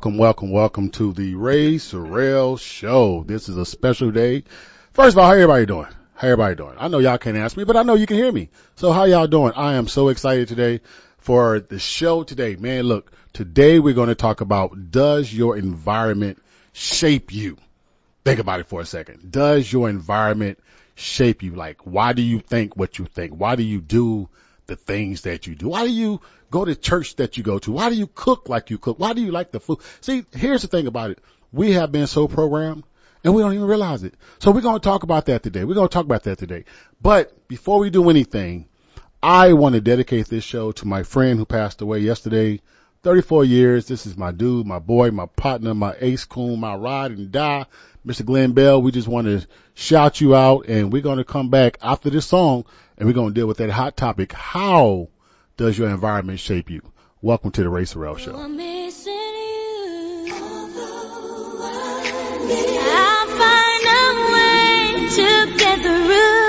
Welcome, welcome, welcome to the Ray Sorrell Show. This is a special day. First of all, how everybody doing? How everybody doing? I know y'all can't ask me, but I know you can hear me. So how y'all doing? I am so excited today for the show today. Man, look, today we're going to talk about does your environment shape you? Think about it for a second. Does your environment shape you? Like, why do you think what you think? Why do you do the things that you do? Why do you go to church that you go to? Why do you cook like you cook? Why do you like the food? See, here's the thing about it. We have been so programmed and we don't even realize it. So we're going to talk about that today. We're going to talk about that today. But before we do anything, I want to dedicate this show to my friend who passed away yesterday. 34 years. This is my dude, my boy, my partner, my ace coon, my ride and die. Mr. Glenn Bell, we just want to shout you out and we're going to come back after this song and we're going to deal with that hot topic. How does your environment shape you? Welcome to the Ray Sorrell Show. I'll find a way to get.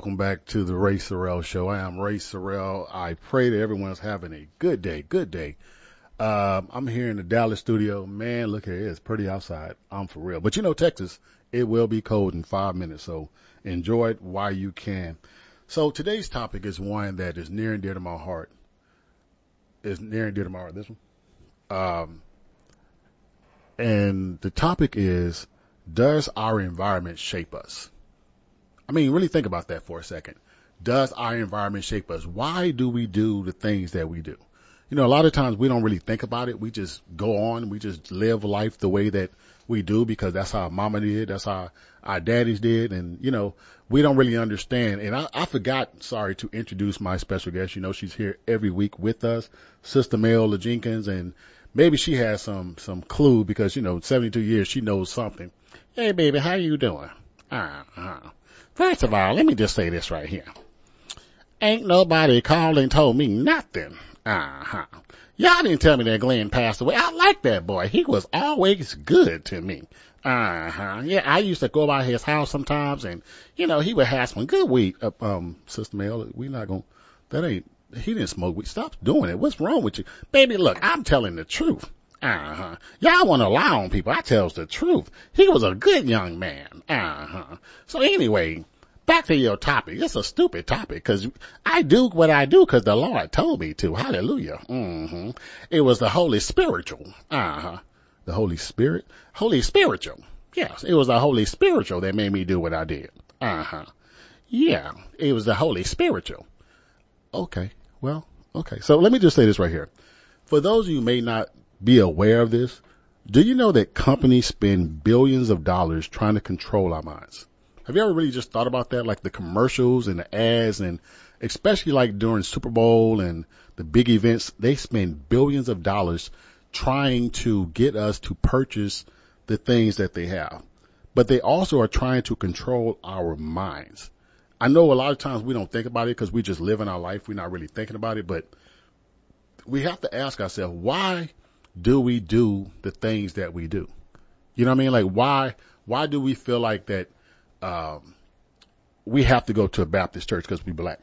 Welcome, back to the Ray Sorrell Show. I am Ray Sorrell. I pray that everyone's having a good day, good day. Um, I'm here in the Dallas studio. Man, look here, it's pretty outside. I'm for real. But you know, Texas, it will be cold in five minutes, so enjoy it while you can. So today's topic is one that is near and dear to my heart. Is near and dear to my heart. This one. Um, and the topic is, does our environment shape us? I mean, really think about that for a second. Does our environment shape us? Why do we do the things that we do? You know, a lot of times we don't really think about it. We just go on. We just live life the way that we do because that's how mama did. That's how our daddies did. And, you know, we don't really understand. And I, I forgot, sorry, to introduce my special guest. You know, she's here every week with us, Sister Mel Jenkins. And maybe she has some, some clue because, you know, 72 years, she knows something. Hey, baby, how you doing? Uh-huh. First of all, let me just say this right here. Ain't nobody called and told me nothing. Uh-huh. Y'all didn't tell me that Glenn passed away. I like that boy. He was always good to me. Uh-huh. Yeah, I used to go by his house sometimes and, you know, he would have some good weed. Uh, um, Sister Mel, we not gonna, that ain't, he didn't smoke weed. Stop doing it. What's wrong with you? Baby, look, I'm telling the truth. Uh-huh. Y'all want to lie on people. I tells the truth. He was a good young man. Uh-huh. So anyway, back to your topic. It's a stupid topic because I do what I do because the Lord told me to. Hallelujah. Mm-hmm. It was the Holy Spiritual. Uh-huh. The Holy Spirit? Holy Spiritual. Yes, it was the Holy Spiritual that made me do what I did. Uh-huh. Yeah, it was the Holy Spiritual. Okay. Well, okay. So let me just say this right here. For those of you may not be aware of this, do you know that companies spend billions of dollars trying to control our minds? Have you ever really just thought about that? Like the commercials and the ads and especially like during Super Bowl and the big events, they spend billions of dollars trying to get us to purchase the things that they have. But they also are trying to control our minds. I know a lot of times we don't think about it because we just live in our life. We're not really thinking about it, but we have to ask ourselves, why do we do the things that we do? You know what I mean? Like why, why do we feel like that, um, we have to go to a Baptist church because we black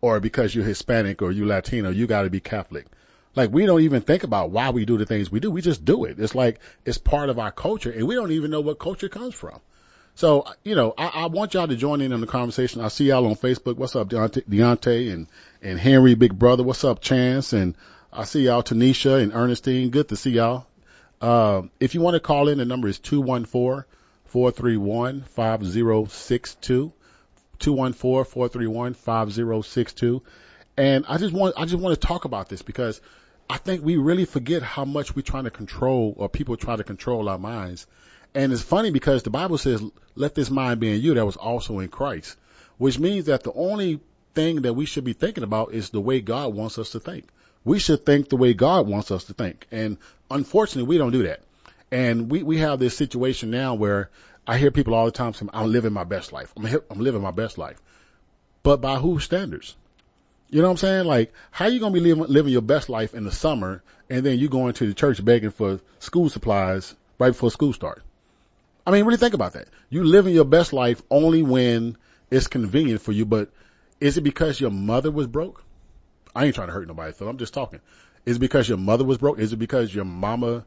or because you're Hispanic or you Latino, you got to be Catholic. Like we don't even think about why we do the things we do. We just do it. It's like it's part of our culture and we don't even know what culture comes from. So, you know, I, I want y'all to join in on the conversation. I see y'all on Facebook. What's up, Deontay, Deontay and, and Henry, big brother? What's up, Chance? And I see y'all, Tanisha and Ernestine. Good to see y'all. Uh, if you want to call in, the number is 214-431-5062. 214-431-5062. And I just want, I just want to talk about this because I think we really forget how much we're trying to control or people try to control our minds. And it's funny because the Bible says, let this mind be in you that was also in Christ, which means that the only thing that we should be thinking about is the way God wants us to think. We should think the way God wants us to think. And unfortunately, we don't do that. And we, we have this situation now where I hear people all the time saying, I'm living my best life. I'm, I'm living my best life. But by whose standards? You know what I'm saying? Like, how you gonna be living, living your best life in the summer and then you going to the church begging for school supplies right before school starts? I mean, really think about that. You living your best life only when it's convenient for you, but is it because your mother was broke? I ain't trying to hurt nobody, so I'm just talking. Is it because your mother was broke? Is it because your mama,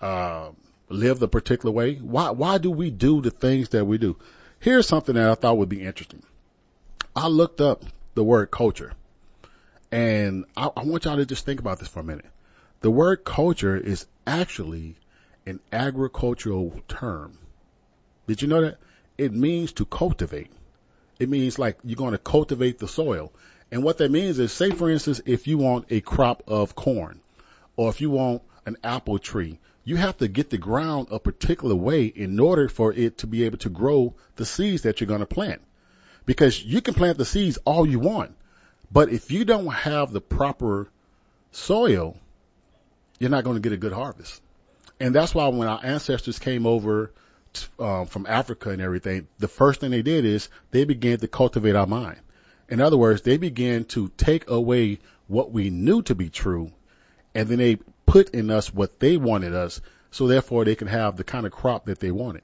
uh, lived a particular way? Why, why do we do the things that we do? Here's something that I thought would be interesting. I looked up the word culture and I, I want y'all to just think about this for a minute. The word culture is actually an agricultural term. Did you know that? It means to cultivate. It means like you're going to cultivate the soil. And what that means is, say for instance, if you want a crop of corn or if you want an apple tree, you have to get the ground a particular way in order for it to be able to grow the seeds that you're going to plant. Because you can plant the seeds all you want, but if you don't have the proper soil, you're not going to get a good harvest. And that's why when our ancestors came over um, from Africa and everything, the first thing they did is they began to cultivate our mind. In other words, they began to take away what we knew to be true and then they put in us what they wanted us, so therefore they can have the kind of crop that they wanted.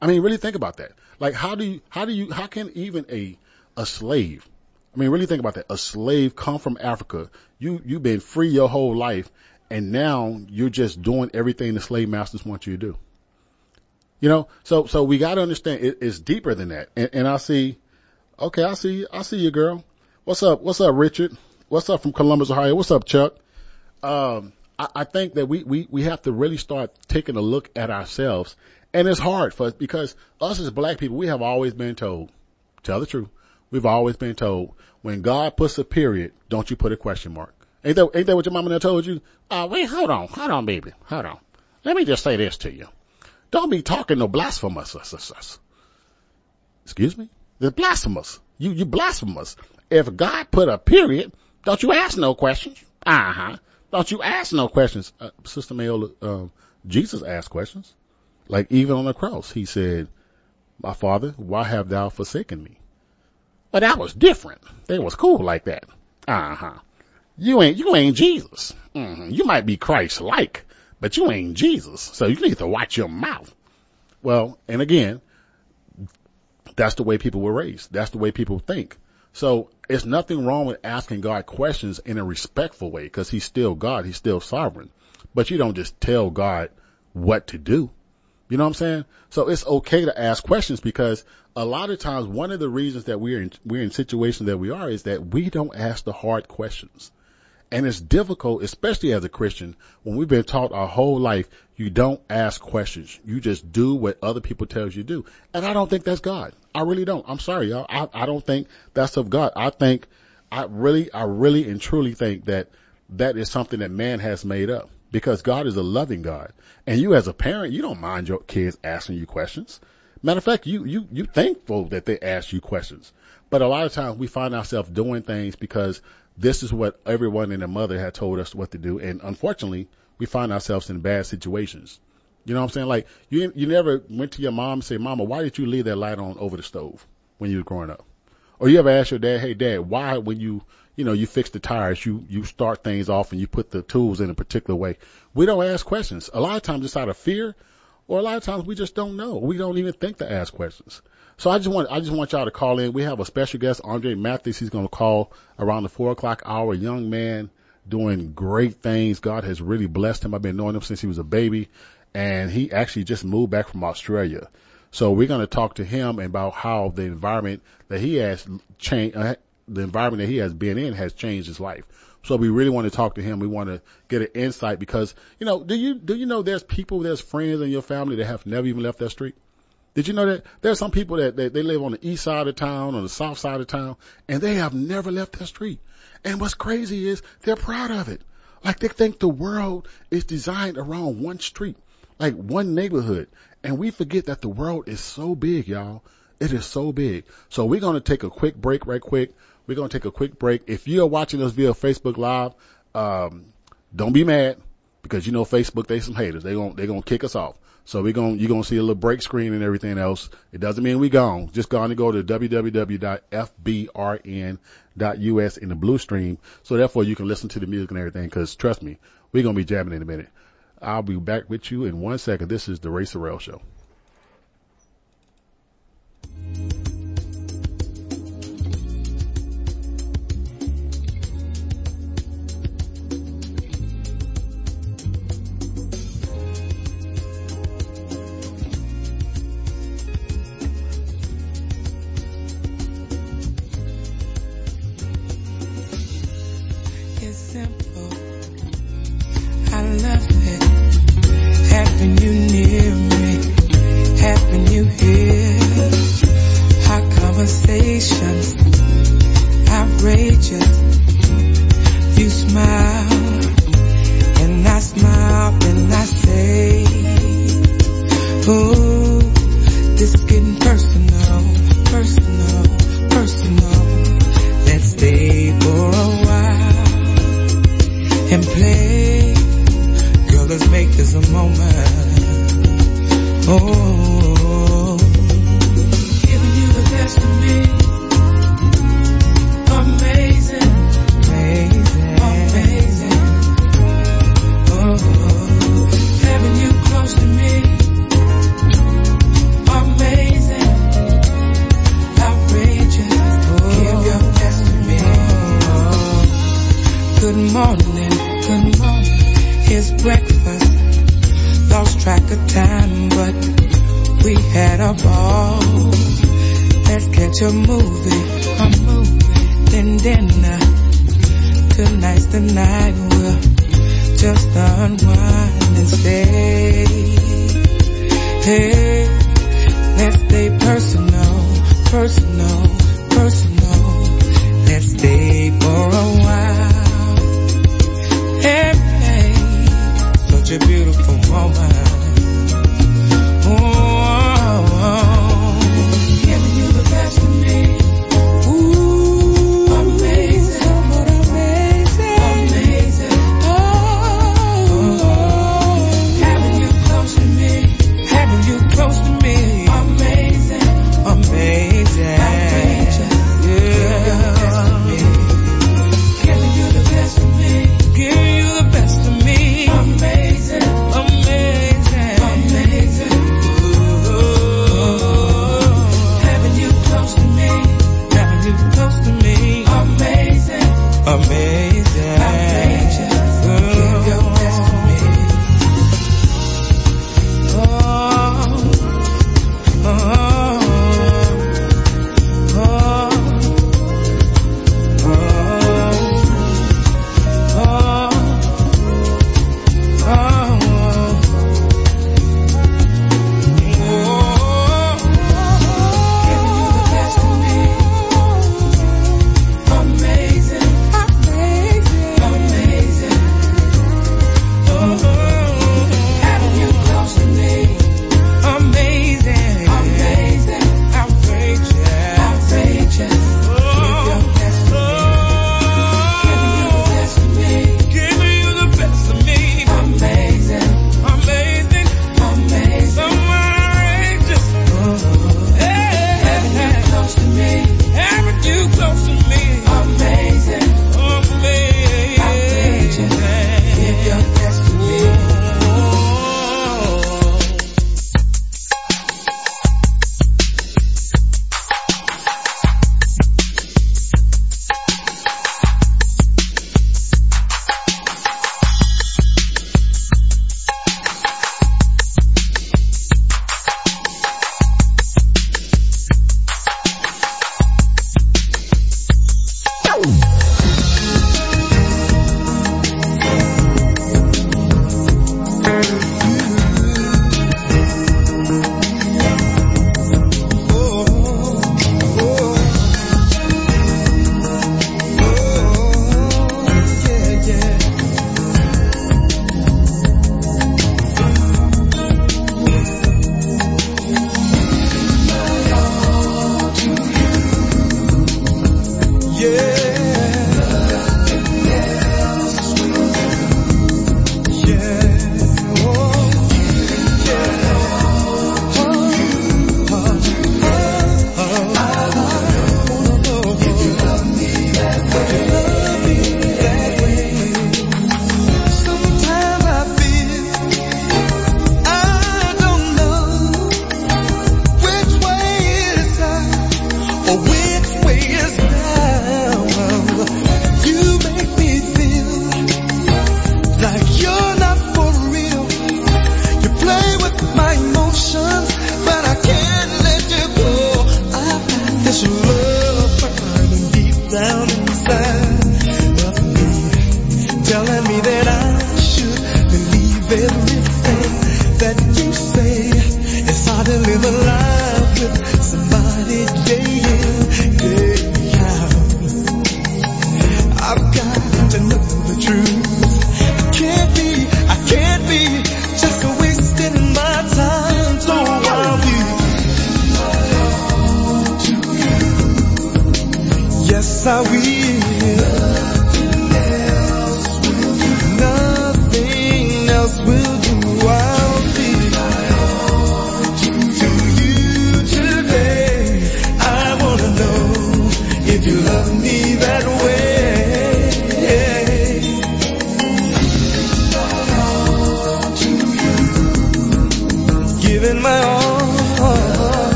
I mean, really think about that. Like, how do you, how do you, how can even a, a slave, I mean, really think about that. A slave come from Africa. You, you've been free your whole life and now you're just doing everything the slave masters want you to do. You know, so, so we got to understand it, it's deeper than that. And, and I see, okay, I see, you. I see you girl. What's up? What's up, Richard? What's up from Columbus, Ohio? What's up, Chuck? Um, I, I think that we, we, we have to really start taking a look at ourselves and it's hard for us because us as black people, we have always been told, tell the truth. We've always been told when God puts a period, don't you put a question mark. Ain't that, ain't that what your mama done told you? Uh, wait, hold on, hold on, baby, hold on. Let me just say this to you. Don't be talking no blasphemous. Excuse me? The blasphemous. You, you blasphemous. If God put a period, don't you ask no questions. Uh huh. Don't you ask no questions. Uh, Sister Mayola, um, Jesus asked questions. Like even on the cross, he said, my father, why have thou forsaken me? But that was different. They was cool like that. Uh huh. You ain't, you ain't Jesus. Mm-hmm. You might be Christ-like, but you ain't Jesus. So you need to watch your mouth. Well, and again, that's the way people were raised. That's the way people think. So it's nothing wrong with asking God questions in a respectful way because he's still God. He's still sovereign, but you don't just tell God what to do. You know what I'm saying? So it's okay to ask questions because a lot of times one of the reasons that we're in, we're in situations that we are is that we don't ask the hard questions. And it's difficult, especially as a Christian, when we've been taught our whole life, you don't ask questions. You just do what other people tell you to do. And I don't think that's God. I really don't. I'm sorry, y'all. I, I don't think that's of God. I think, I really, I really and truly think that that is something that man has made up because God is a loving God. And you as a parent, you don't mind your kids asking you questions. Matter of fact, you, you, you thankful that they ask you questions. But a lot of times we find ourselves doing things because this is what everyone and their mother had told us what to do. And unfortunately, we find ourselves in bad situations. You know what I'm saying? Like you, you never went to your mom and say, mama, why did you leave that light on over the stove when you were growing up? Or you ever ask your dad, hey dad, why when you you know, you fix the tires, you, you start things off and you put the tools in a particular way. We don't ask questions. A lot of times it's out of fear or a lot of times we just don't know. We don't even think to ask questions. So I just want, I just want y'all to call in. We have a special guest, Andre Mathis. He's going to call around the four o'clock hour. Young man doing great things. God has really blessed him. I've been knowing him since he was a baby and he actually just moved back from Australia. So we're going to talk to him about how the environment that he has changed, uh, the environment that he has been in has changed his life. So we really want to talk to him. We want to get an insight because, you know, do you, do you know there's people, there's friends in your family that have never even left that street? Did you know that there are some people that, that they live on the east side of town, or the south side of town, and they have never left that street. And what's crazy is they're proud of it. Like they think the world is designed around one street, like one neighborhood. And we forget that the world is so big, y'all. It is so big. So we're going to take a quick break right quick. We're going to take a quick break. If you're watching us via Facebook Live, um, don't be mad because you know Facebook, they some haters. They going they to kick us off. So we're going, you're going to see a little break screen and everything else. It doesn't mean we gone. Just go on go to www.fbrn.us in the blue stream. So therefore you can listen to the music and everything because trust me, going to be jamming in a minute. I'll be back with you in one second. This is the Ray Sorrell Show.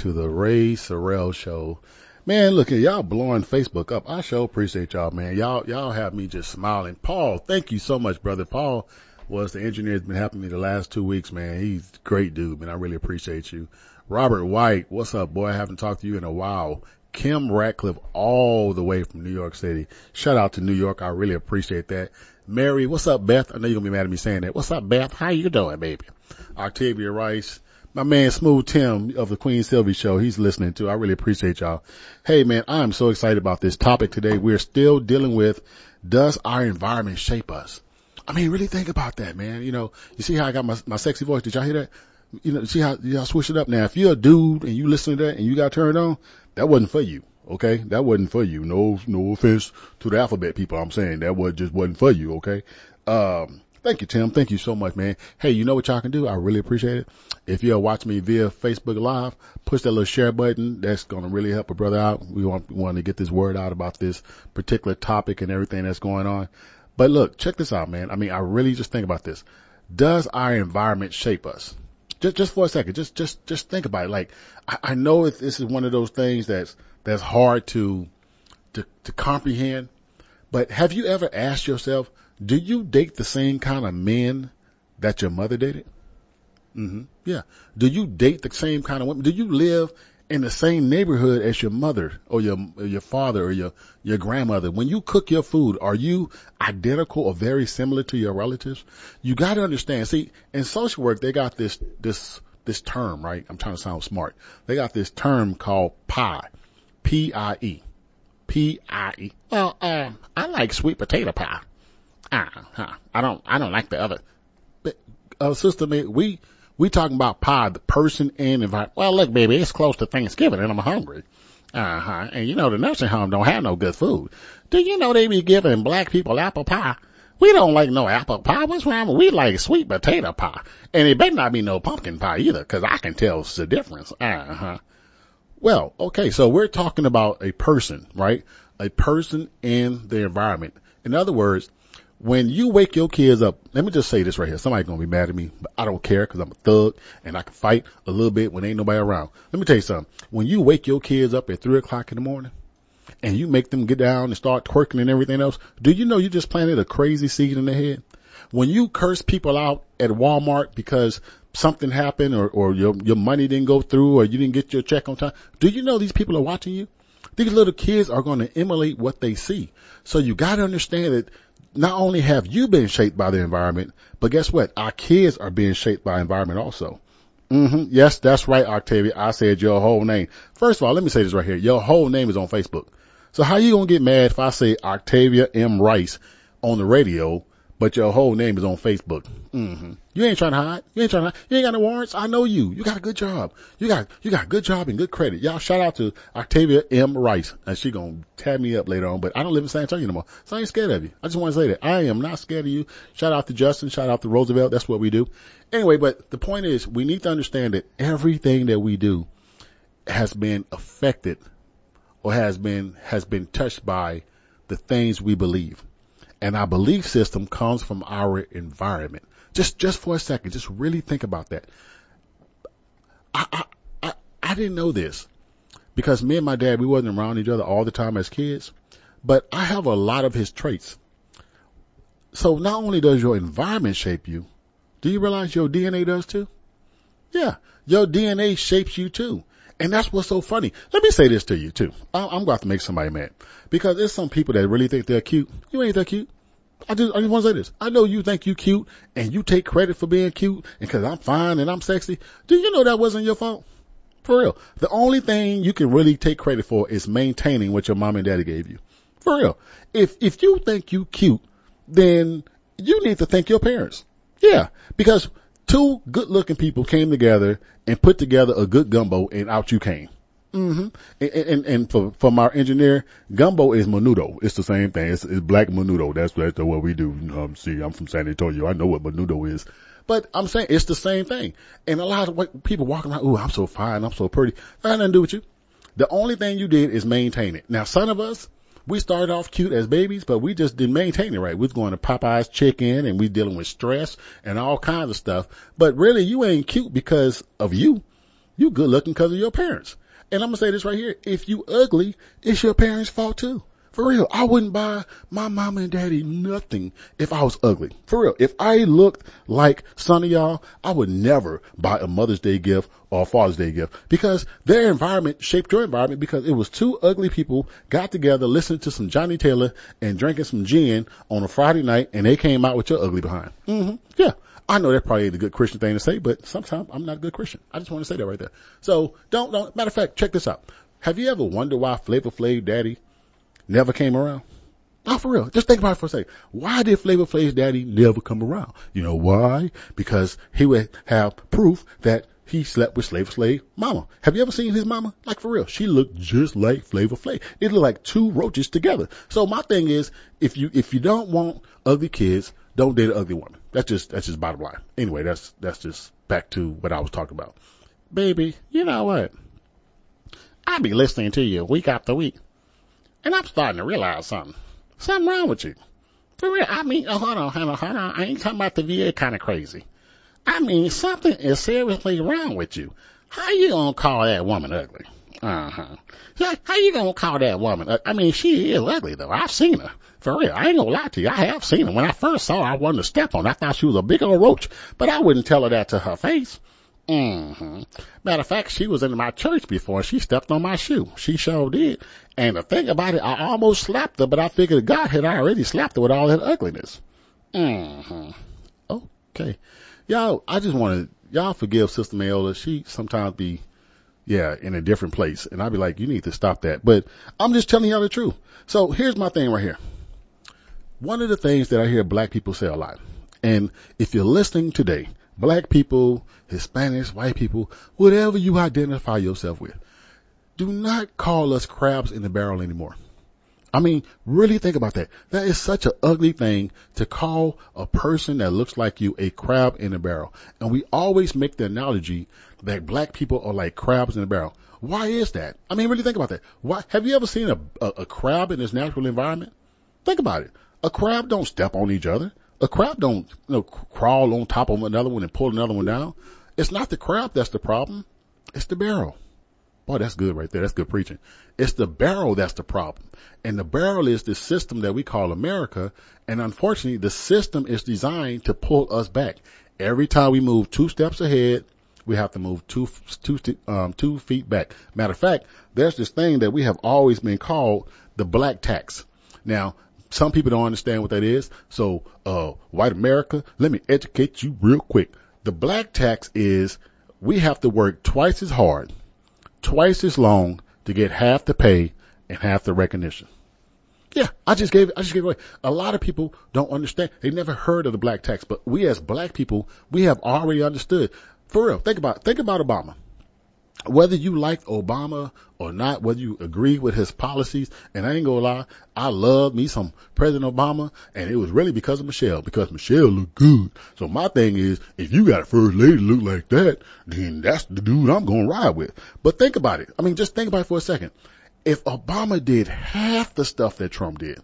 To the Ray Sorrell Show. Man, look at y'all blowing Facebook up. I sure appreciate y'all, man. Y'all, y'all have me just smiling. Paul, thank you so much, brother. Paul was the engineer that's been helping me the last two weeks, man. He's great dude, man. I really appreciate you. Robert White, what's up, boy? I haven't talked to you in a while. Kim Ratcliffe all the way from New York City. Shout out to New York. I really appreciate that. Mary, what's up, Beth? I know you're gonna be mad at me saying that. What's up, Beth? How you doing, baby? Octavia Rice. My man Smooth Tim of the Queen Sylvie show, he's listening too. I really appreciate y'all. Hey man, I'm so excited about this topic today. We're still dealing with, does our environment shape us? I mean, really think about that, man. You know, you see how I got my, my sexy voice? Did y'all hear that? You know, see how y'all switch it up now. If you're a dude and you listen to that and you got turned on, that wasn't for you. Okay. That wasn't for you. No, no offense to the alphabet people. I'm saying that was just wasn't for you. Okay. Um, thank you, Tim. Thank you so much, man. Hey, you know what y'all can do? I really appreciate it. If you're watching me via Facebook Live, push that little share button. That's going to really help a brother out. We want, want to get this word out about this particular topic and everything that's going on. But look, check this out, man. I mean, I really just think about this. Does our environment shape us? Just, just for a second, just, just, just think about it. Like, I, I know this is one of those things that's, that's hard to, to, to comprehend, but have you ever asked yourself, do you date the same kind of men that your mother dated? hmm Yeah. Do you date the same kind of women? Do you live in the same neighborhood as your mother or your or your father or your your grandmother? When you cook your food, are you identical or very similar to your relatives? You got to understand. See, in social work, they got this this this term, right? I'm trying to sound smart. They got this term called pie, P I E, P I E. Well, uh, I like sweet potato pie. Ah, huh. I don't I don't like the other. But, uh, sister, we we talking about pie, the person and environment. Well, look, baby, it's close to Thanksgiving and I'm hungry. Uh huh. And you know the nursing home don't have no good food. Do you know they be giving black people apple pie? We don't like no apple pie. What's wrong? with We like sweet potato pie, and it better not be no pumpkin pie either, because I can tell the difference. Uh huh. Well, okay, so we're talking about a person, right? A person and the environment. In other words, when you wake your kids up, let me just say this right here. Somebody's gonna be mad at me, but I don't care because I'm a thug and I can fight a little bit when ain't nobody around. Let me tell you something. When you wake your kids up at three o'clock in the morning and you make them get down and start twerking and everything else, do you know you just planted a crazy seed in their head? When you curse people out at Walmart because something happened or, or your, your money didn't go through or you didn't get your check on time, do you know these people are watching you? These little kids are going to emulate what they see. So you got to understand that not only have you been shaped by the environment, but guess what? Our kids are being shaped by environment also. hmm Yes, that's right, Octavia. I said your whole name. First of all, let me say this right here. Your whole name is on Facebook. So how you gonna get mad if I say Octavia M. Rice on the radio, but your whole name is on Facebook? hmm You ain't trying to hide. You ain't trying to hide. You ain't got no warrants. I know you. You got a good job. You got, you got a good job and good credit. Y'all shout out to Octavia M. Rice. And she gonna tab me up later on, but I don't live in San Antonio anymore. So I ain't scared of you. I just want to say that I am not scared of you. Shout out to Justin. Shout out to Roosevelt. That's what we do. Anyway, but the point is we need to understand that everything that we do has been affected or has been, has been touched by the things we believe. And our belief system comes from our environment. Just, just for a second, just really think about that. I, I, I, I didn't know this because me and my dad, we wasn't around each other all the time as kids, but I have a lot of his traits. So not only does your environment shape you, do you realize your DNA does too? Yeah, your DNA shapes you too. And that's what's so funny. Let me say this to you too. I'm going to make somebody mad because there's some people that really think they're cute. You ain't that cute. I just, I just want to say this. I know you think you cute and you take credit for being cute and cause I'm fine and I'm sexy. Do you know that wasn't your fault? For real. The only thing you can really take credit for is maintaining what your mom and daddy gave you. For real. If, if you think you cute, then you need to thank your parents. Yeah. Because two good looking people came together and put together a good gumbo and out you came. Mm-hmm. And, and, and for, from our engineer, gumbo is menudo. It's the same thing. It's, it's black menudo. That's, that's what we do. Um, see, I'm from San Antonio. I know what menudo is. But I'm saying it's the same thing. And a lot of people walking around, oh, I'm so fine. I'm so pretty. That nothing to do with you. The only thing you did is maintain it. Now, some of us, we started off cute as babies, but we just didn't maintain it right. We was going to Popeye's chicken and we dealing with stress and all kinds of stuff. But really, you ain't cute because of you. You good looking because of your parents. And I'm gonna say this right here. If you ugly, it's your parents' fault too. For real. I wouldn't buy my mama and daddy nothing if I was ugly. For real. If I looked like some of y'all, I would never buy a Mother's Day gift or a Father's Day gift because their environment shaped your environment because it was two ugly people got together, listened to some Johnnie Taylor and drinking some gin on a Friday night and they came out with your ugly behind. Mm-hmm. Yeah. I know that probably ain't a good Christian thing to say, but sometimes I'm not a good Christian. I just want to say that right there. So don't, don't, matter of fact, check this out. Have you ever wondered why Flavor Flav daddy never came around? Not for real. Just think about it for a second. Why did Flavor Flav's daddy never come around? You know why? Because he would have proof that he slept with Flavor Flav mama. Have you ever seen his mama? Like for real. She looked just like Flavor Flav. It looked like two roaches together. So my thing is, if you, if you don't want ugly kids, don't date an ugly woman. That's just, that's just bottom line. Anyway, that's, that's just back to what I was talking about. Baby, you know what? I be listening to you week after week, and I'm starting to realize something. Something wrong with you. For real. I mean, oh, hold on, hold on, hold on. I ain't talking about the VA kind of crazy. I mean, something is seriously wrong with you. How you gonna call that woman ugly? Uh huh. Yeah, how you gonna call that woman? Uh, I mean, she is ugly though. I've seen her. For real. I ain't gonna lie to you. I have seen her. When I first saw her, I wanted to step on her. I thought she was a big old roach, but I wouldn't tell her that to her face. Mm-hmm. Matter of fact, she was in my church before. She stepped on my shoe. She sure did. And the thing about it, I almost slapped her, but I figured God had already slapped her with all that ugliness. Mm-hmm. Okay. Y'all, I just want to, y'all forgive Sister Mayola. She sometimes be, yeah, in a different place. And I'd be like, you need to stop that. But I'm just telling y'all the truth. So here's my thing right here. One of the things that I hear black people say a lot, and if you're listening today, black people, Hispanics, white people, whatever you identify yourself with, do not call us crabs in the barrel anymore. I mean, really think about that. That is such an ugly thing to call a person that looks like you a crab in a barrel. And we always make the analogy that black people are like crabs in a barrel. Why is that? I mean, really think about that. Why, have you ever seen a, a, a crab in its natural environment? Think about it. A crab don't step on each other. A crab don't, you know, crawl on top of another one and pull another one down. It's not the crab that's the problem. It's the barrel. Boy, that's good right there. That's good preaching. It's the barrel that's the problem. And the barrel is the system that we call America. And unfortunately, the system is designed to pull us back. Every time we move two steps ahead, we have to move two, two, um, two feet back. Matter of fact, there's this thing that we have always been called the black tax. Now, Some people don't understand what that is. So, uh, white America, let me educate you real quick. The black tax is we have to work twice as hard, twice as long to get half the pay and half the recognition. Yeah, I just gave I just gave away. A lot of people don't understand. They never heard of the black tax, but we as black people, we have already understood. For real, think about think about Obama whether you like Obama or not, whether you agree with his policies, and I ain't gonna lie, I love me some President Obama, and it was really because of Michelle, because Michelle looked good. So my thing is, if you got a first lady look like that, then that's the dude I'm gonna ride with. But think about it. I mean, just think about it for a second. If Obama did half the stuff that Trump did,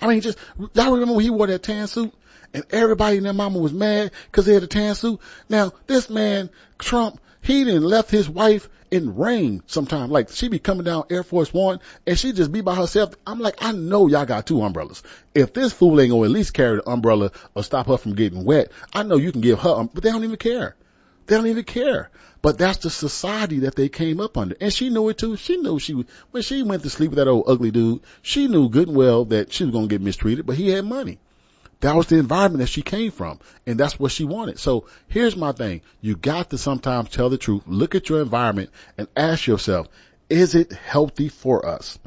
I mean, just, y'all remember when he wore that tan suit? And everybody in their mama was mad because they had a tan suit. Now, this man, Trump, he didn't left his wife in rain sometime. Like she be coming down Air Force One and she just be by herself. I'm like, I know y'all got two umbrellas. If this fool ain't gonna at least carry the umbrella or stop her from getting wet, I know you can give her, um, but they don't even care. They don't even care. But that's the society that they came up under. And she knew it too. She knew she, when she went to sleep with that old ugly dude, she knew good and well that she was going to get mistreated, but he had money. That was the environment that she came from and that's what she wanted. So here's my thing. You got to sometimes tell the truth. Look at your environment and ask yourself, is it healthy for us?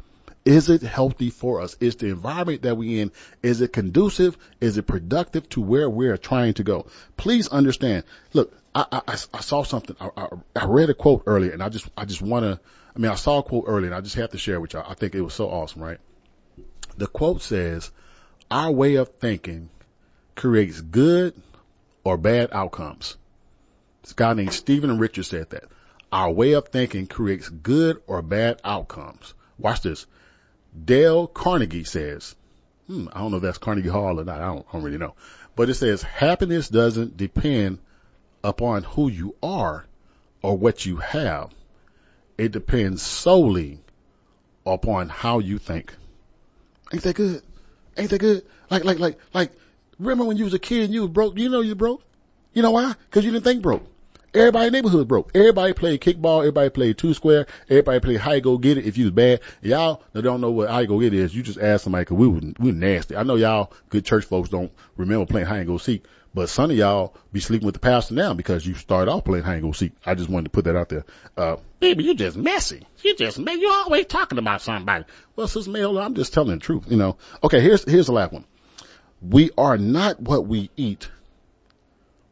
Is it healthy for us? Is the environment that we in, is it conducive? Is it productive to where we're trying to go? Please understand. Look, I, I, I saw something. I, I, I read a quote earlier and I just, I just want to, I mean, I saw a quote earlier and I just have to share with y'all. I think it was so awesome, right? The quote says, our way of thinking creates good or bad outcomes. This guy named Stephen Richard said that. Our way of thinking creates good or bad outcomes. Watch this. Dale Carnegie says, hmm, I don't know if that's Carnegie Hall or not. I don't, I don't really know. But it says happiness doesn't depend upon who you are or what you have. It depends solely upon how you think. Ain't that good? Ain't that good? Like, like, like, like, remember when you was a kid and you was broke? You know you broke? You know why? Cause you didn't think broke. Everybody in the neighborhood broke. Everybody played kickball. Everybody played two square. Everybody played high go get it if you was bad. Y'all that don't know what high go get is, you just ask somebody cause we were, we were nasty. I know y'all good church folks don't remember playing high and go seek, but some of y'all be sleeping with the pastor now because you started off playing and go seek. I just wanted to put that out there. Uh, baby, you're just messy. You just, man, you're always talking about somebody. Well, Sister Mail, I'm just telling the truth, you know. Okay, here's, here's the last one. We are not what we eat.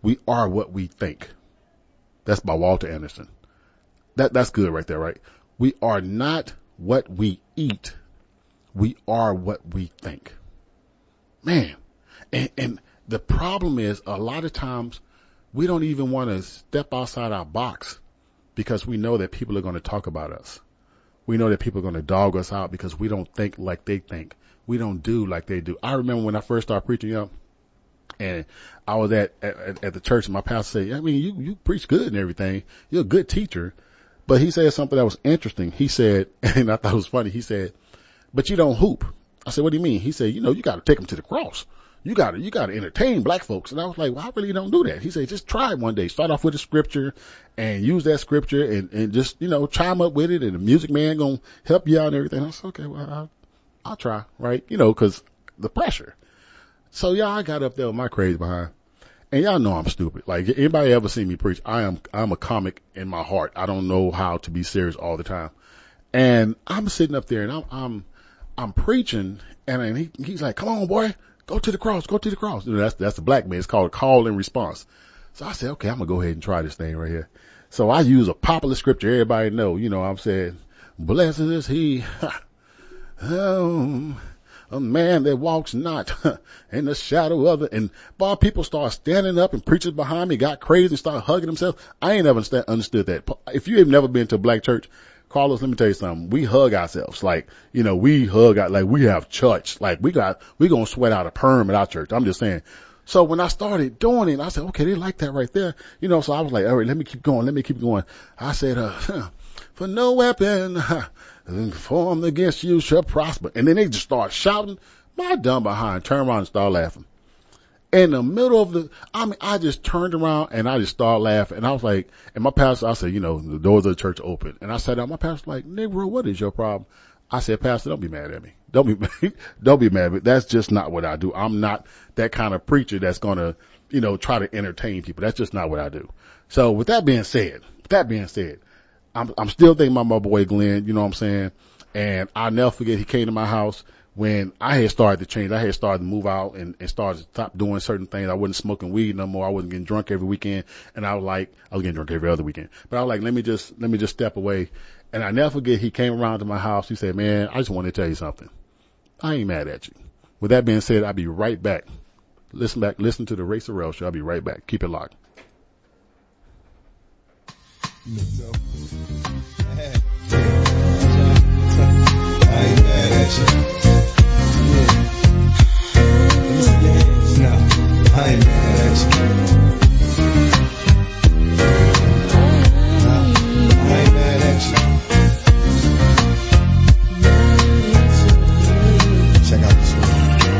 We are what we think. That's by Walter Anderson. That, that's good right there, right? We are not what we eat. We are what we think. Man. And, and the problem is a lot of times we don't even want to step outside our box because we know that people are going to talk about us. We know that people are going to dog us out because we don't think like they think. We don't do like they do. I remember when I first started preaching, know, and I was at, at, at the church and my pastor said, I mean, you, you preach good and everything. You're a good teacher. But he said something that was interesting. He said, and I thought it was funny. He said, but you don't hoop. I said, what do you mean? He said, you know, you got to take them to the cross. You got to, you got to entertain black folks. And I was like, well, I really don't do that. He said, just try one day. Start off with a scripture and use that scripture and, and just, you know, chime up with it and the music man to help you out and everything. I said, okay, well, I'll, I'll try, right? You know, cause the pressure. So y'all, I got up there with my crazy behind. And y'all know I'm stupid. Like anybody ever see me preach, I am, I'm a comic in my heart. I don't know how to be serious all the time. And I'm sitting up there and I'm, I'm, I'm preaching and he, he's like, come on boy, go to the cross, go to the cross. You know, that's, that's the black man. It's called call and response. So I said, okay, I'm going to go ahead and try this thing right here. So I use a popular scripture everybody know, you know, I'm saying, blessed is he, um, a man that walks not in the shadow of it. And boy, people start standing up and preachers behind me got crazy and start hugging themselves. I ain't ever understood that. If you have never been to a black church, Carlos, let me tell you something. We hug ourselves. Like, you know, we hug like we have church. Like we got, we gonna sweat out a perm at our church. I'm just saying. So when I started doing it, I said, okay, they like that right there. You know, so I was like, all right, let me keep going. Let me keep going. I said, uh, for no weapon formed against you shall prosper. And then they just start shouting. My dumb behind turned around and started laughing. In the middle of the, I mean, I just turned around and I just started laughing. And I was like, and my pastor, I said, you know, the doors of the church open. And I sat down. My pastor like, Negro, what is your problem? I said, Pastor, don't be mad at me. Don't be, don't be mad. But that's just not what I do. I'm not that kind of preacher that's going to, you know, try to entertain people. That's just not what I do. So with that being said, that being said, I'm, I'm still thinking about my boy Glenn, you know what I'm saying? And I'll never forget he came to my house when I had started to change. I had started to move out and, and started to stop doing certain things. I wasn't smoking weed no more. I wasn't getting drunk every weekend. And I was like, I was getting drunk every other weekend, but I was like, let me just, let me just step away. And I never forget he came around to my house. He said, man, I just want to tell you something. I ain't mad at you. With that being said, I'll be right back. Listen back, listen to the Ray Sorrell show. I'll be right back. Keep it locked. I ain't mad at you. No, I ain't mad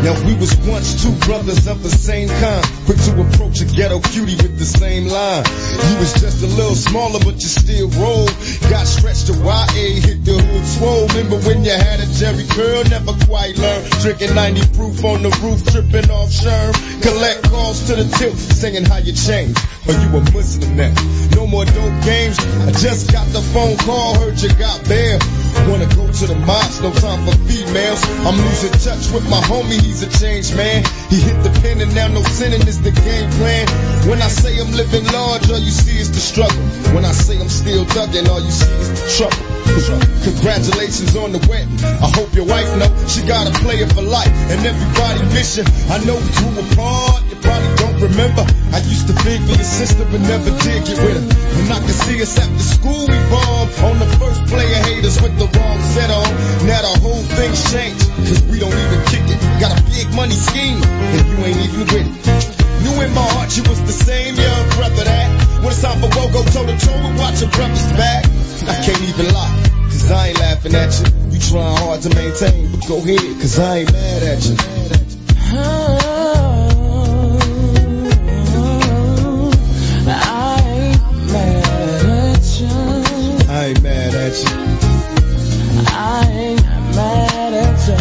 Now we was once two brothers of the same kind, quick to approach a ghetto cutie with the same line. You was just a little smaller, but you still roll. Got stretched to YA, hit the hood swole. Remember when you had a Jerry curl, never quite learned. Drinking 90 proof on the roof, tripping off Sherm. Collect calls to the tip, singing how you changed. Or you a Muslim now. No more dope games. I just got the phone call, heard you got bail. Wanna go to the mosque, no time for females. I'm losing touch with my homie, he's a changed man. He hit the pen and now no sinning is the game plan. When I say I'm living large, all you see is the struggle. When I say I'm still thugging, all you see is the trouble. Congratulations on the wedding. I hope your wife know she got a player for life. And everybody miss you. I know we grew apart. You probably don't remember. I used to beg for your sister, but never did get with her. And I can see us after school we bombed on the first player haters with the wrong set on. Now the whole thing's changed. Cause we don't even kick it. Got a big money scheme. And you ain't even with it. Knew in my heart you was the same young brother that when it's time for Wogo toe to toe and watch your brother's back. I can't even lie, cause I ain't laughing at you. You trying hard to maintain, but go ahead, cause I ain't mad at you. I ain't mad at you. I ain't mad at you.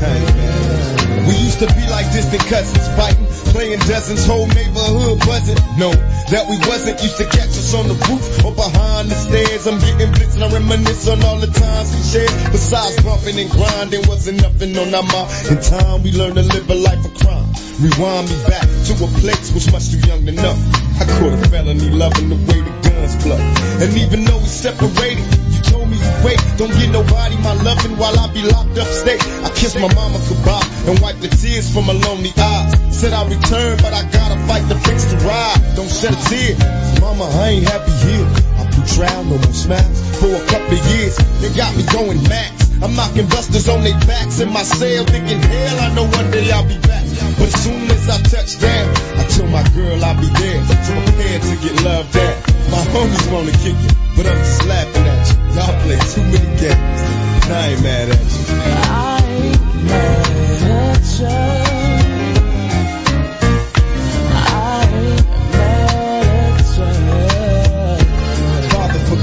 I ain't mad at you. We used to be like distant cousins fighting, playing dozens, whole neighborhood buzzing. No, that we wasn't. Used to catch us on the roof or behind the stairs. I'm getting blitz and I reminisce on all the times we shared. Besides bumping and grinding, wasn't nothing on our mind. In time, we learned to live a life of crime. Rewind me back to a place was much too young to know. I caught a felony loving the way the guns flow. And even though we separated, told me to wait. Don't get nobody my loving while I be locked up state. I kiss my mama goodbye and wipe the tears from my lonely eyes. Said I'd return, but I gotta fight to fix the ride. Don't shed a tear. Mama, I ain't happy here. I put trial, no more smiles for a couple of years. They got me going max. I'm knocking busters on their backs in my cell, thinking hell, I know one day I'll be back. But as soon as I touch down, I tell my girl I'll be there, prepared to get loved at. My homies wanna kick it, but I'm just laughing at you. Y'all play too many games. And I ain't mad at you. I ain't mad at you.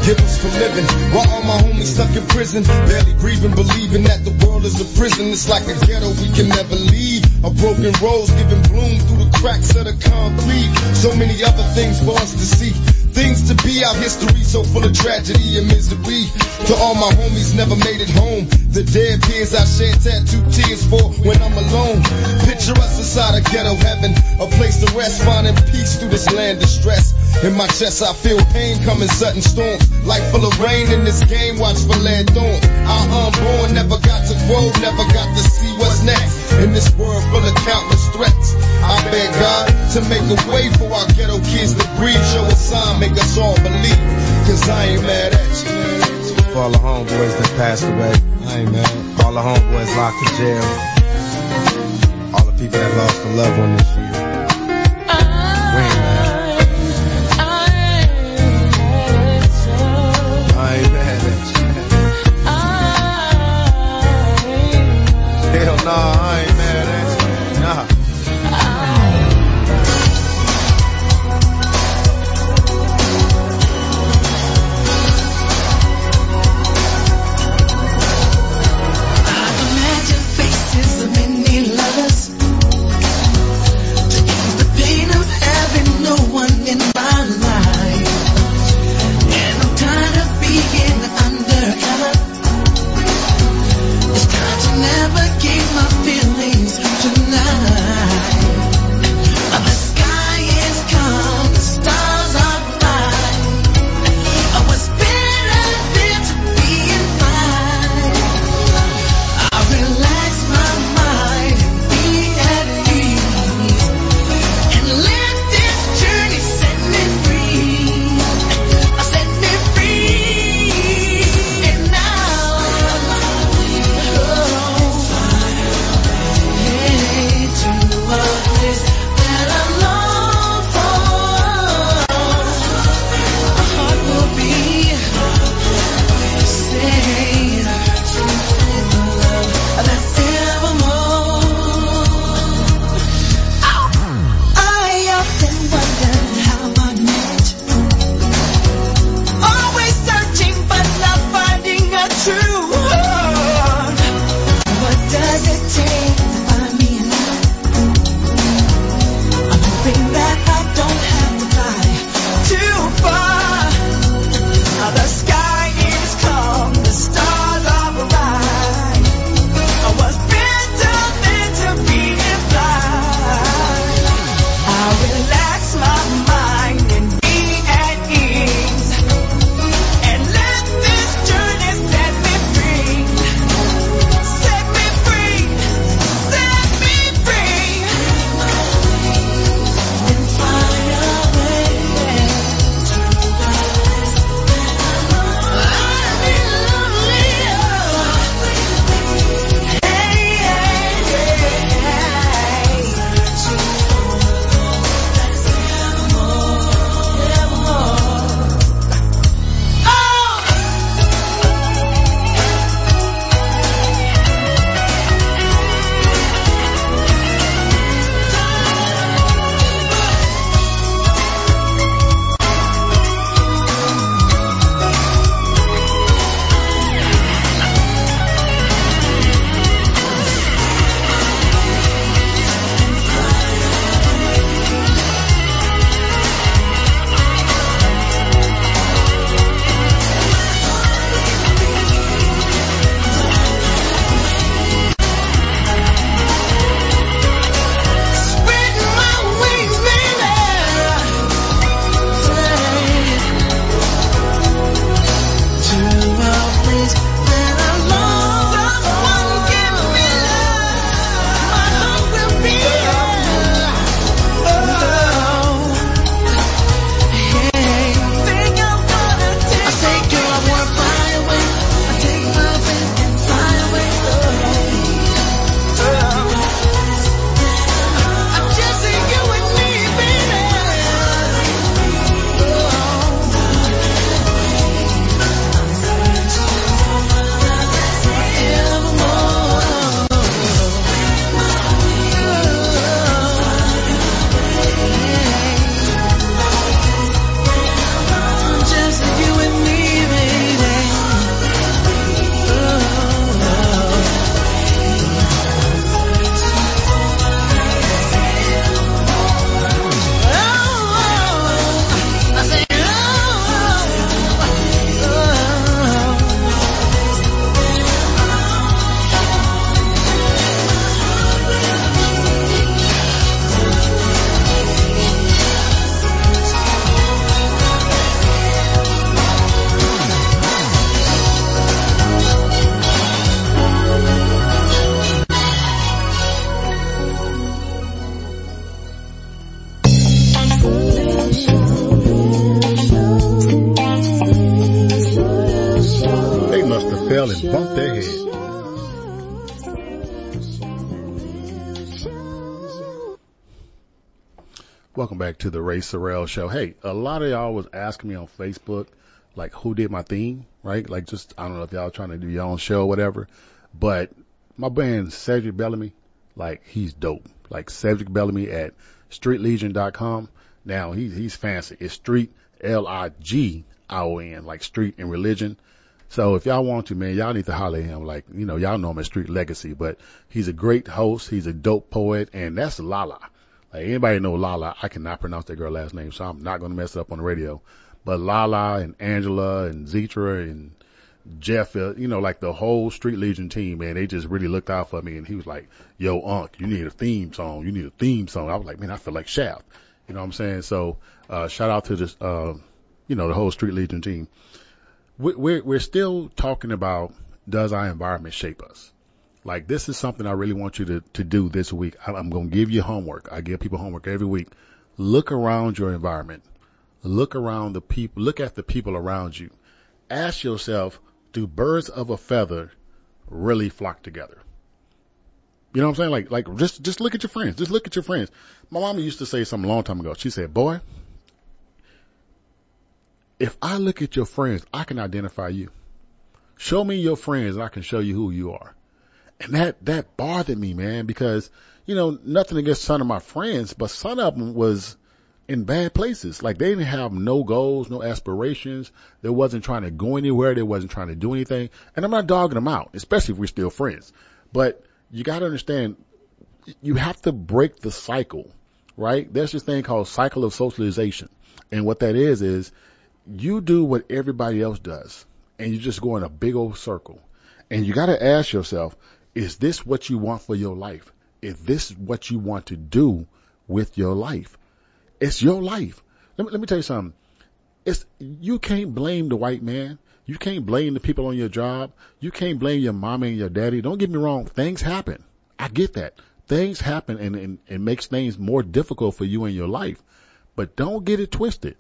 Us for living while all my homies stuck in prison. Barely breathing, believing that the world is a prison. It's like a ghetto we can never leave. A broken rose giving bloom through the cracks of the concrete. So many other things for us to see. Things to be our history so full of tragedy and misery. To all my homies never made it home. The dead peers I shed tattoo tears for when I'm alone. Picture us inside a ghetto heaven. A place to rest, finding peace through this land of stress. In my chest I feel pain coming sudden storms. Life full of rain in this game, watch for lead thorns. Our unborn never got to grow, never got to see what's next. In this world full of countless threats. I beg God to make a way for our ghetto kids to breathe. Show a sign, make us all believe. Cause I ain't mad at you. For all the homeboys that passed away. I ain't mad. All the homeboys locked in jail. All the people that lost a loved one this year. We ain't mad. Hell nah, I ain't Ray Sorrell Show. Hey, a lot of y'all was asking me on Facebook, like, who did my theme, right? Like, just, I don't know if y'all trying to do your own show or whatever, but my band Cedric Bellamy, like, he's dope. Like, Cedric Bellamy at streetlegion.com. Now, he's, he's fancy. It's street, L-I-G-I-O-N, like street and religion. So if y'all want to, man, y'all need to holler at him. Like, you know, y'all know him as Street Legacy, but he's a great host. He's a dope poet, and that's Lala. Like anybody know Lala, I cannot pronounce that girl last name, so I'm not to mess it up on the radio. But Lala and Angela and Zetra and Jeff, uh, you know, like the whole Street Legion team, man, they just really looked out for me. And he was like, yo, Unc, you need a theme song. You need a theme song. I was like, man, I feel like Shaft. You know what I'm saying? So, uh, shout out to this, uh, you know, the whole Street Legion team. We're, we're still talking about does our environment shape us? Like this is something I really want you to, to do this week. I'm going to give you homework. I give people homework every week. Look around your environment. Look around the people, look at the people around you. Ask yourself, do birds of a feather really flock together? You know what I'm saying? Like, like just, just look at your friends. Just look at your friends. My mama used to say something a long time ago. She said, boy, if I look at your friends, I can identify you. Show me your friends and I can show you who you are. And that, that bothered me, man, because, you know, nothing against some of my friends, but some of them was in bad places. Like they didn't have no goals, no aspirations. They wasn't trying to go anywhere. They wasn't trying to do anything. And I'm not dogging them out, especially if we're still friends. But you got to understand, you have to break the cycle, right? There's this thing called cycle of socialization. And what that is, is you do what everybody else does and you just go in a big old circle. And you got to ask yourself, is this what you want for your life? Is this what you want to do with your life? It's your life. Let me, let me tell you something. It's, you can't blame the white man. You can't blame the people on your job. You can't blame your mommy and your daddy. Don't get me wrong. Things happen. I get that. Things happen and, and it makes things more difficult for you in your life. But don't get it twisted.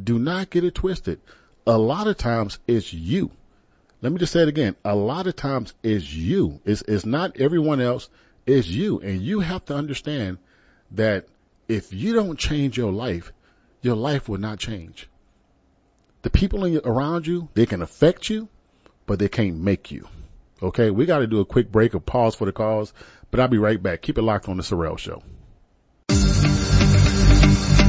Do not get it twisted. A lot of times it's you. Let me just say it again. A lot of times it's you. It's, it's not everyone else. It's you. And you have to understand that if you don't change your life, your life will not change. The people your, around you, they can affect you, but they can't make you. Okay. We got to do a quick break, a pause for the cause, but I'll be right back. Keep it locked on the Sorrell show.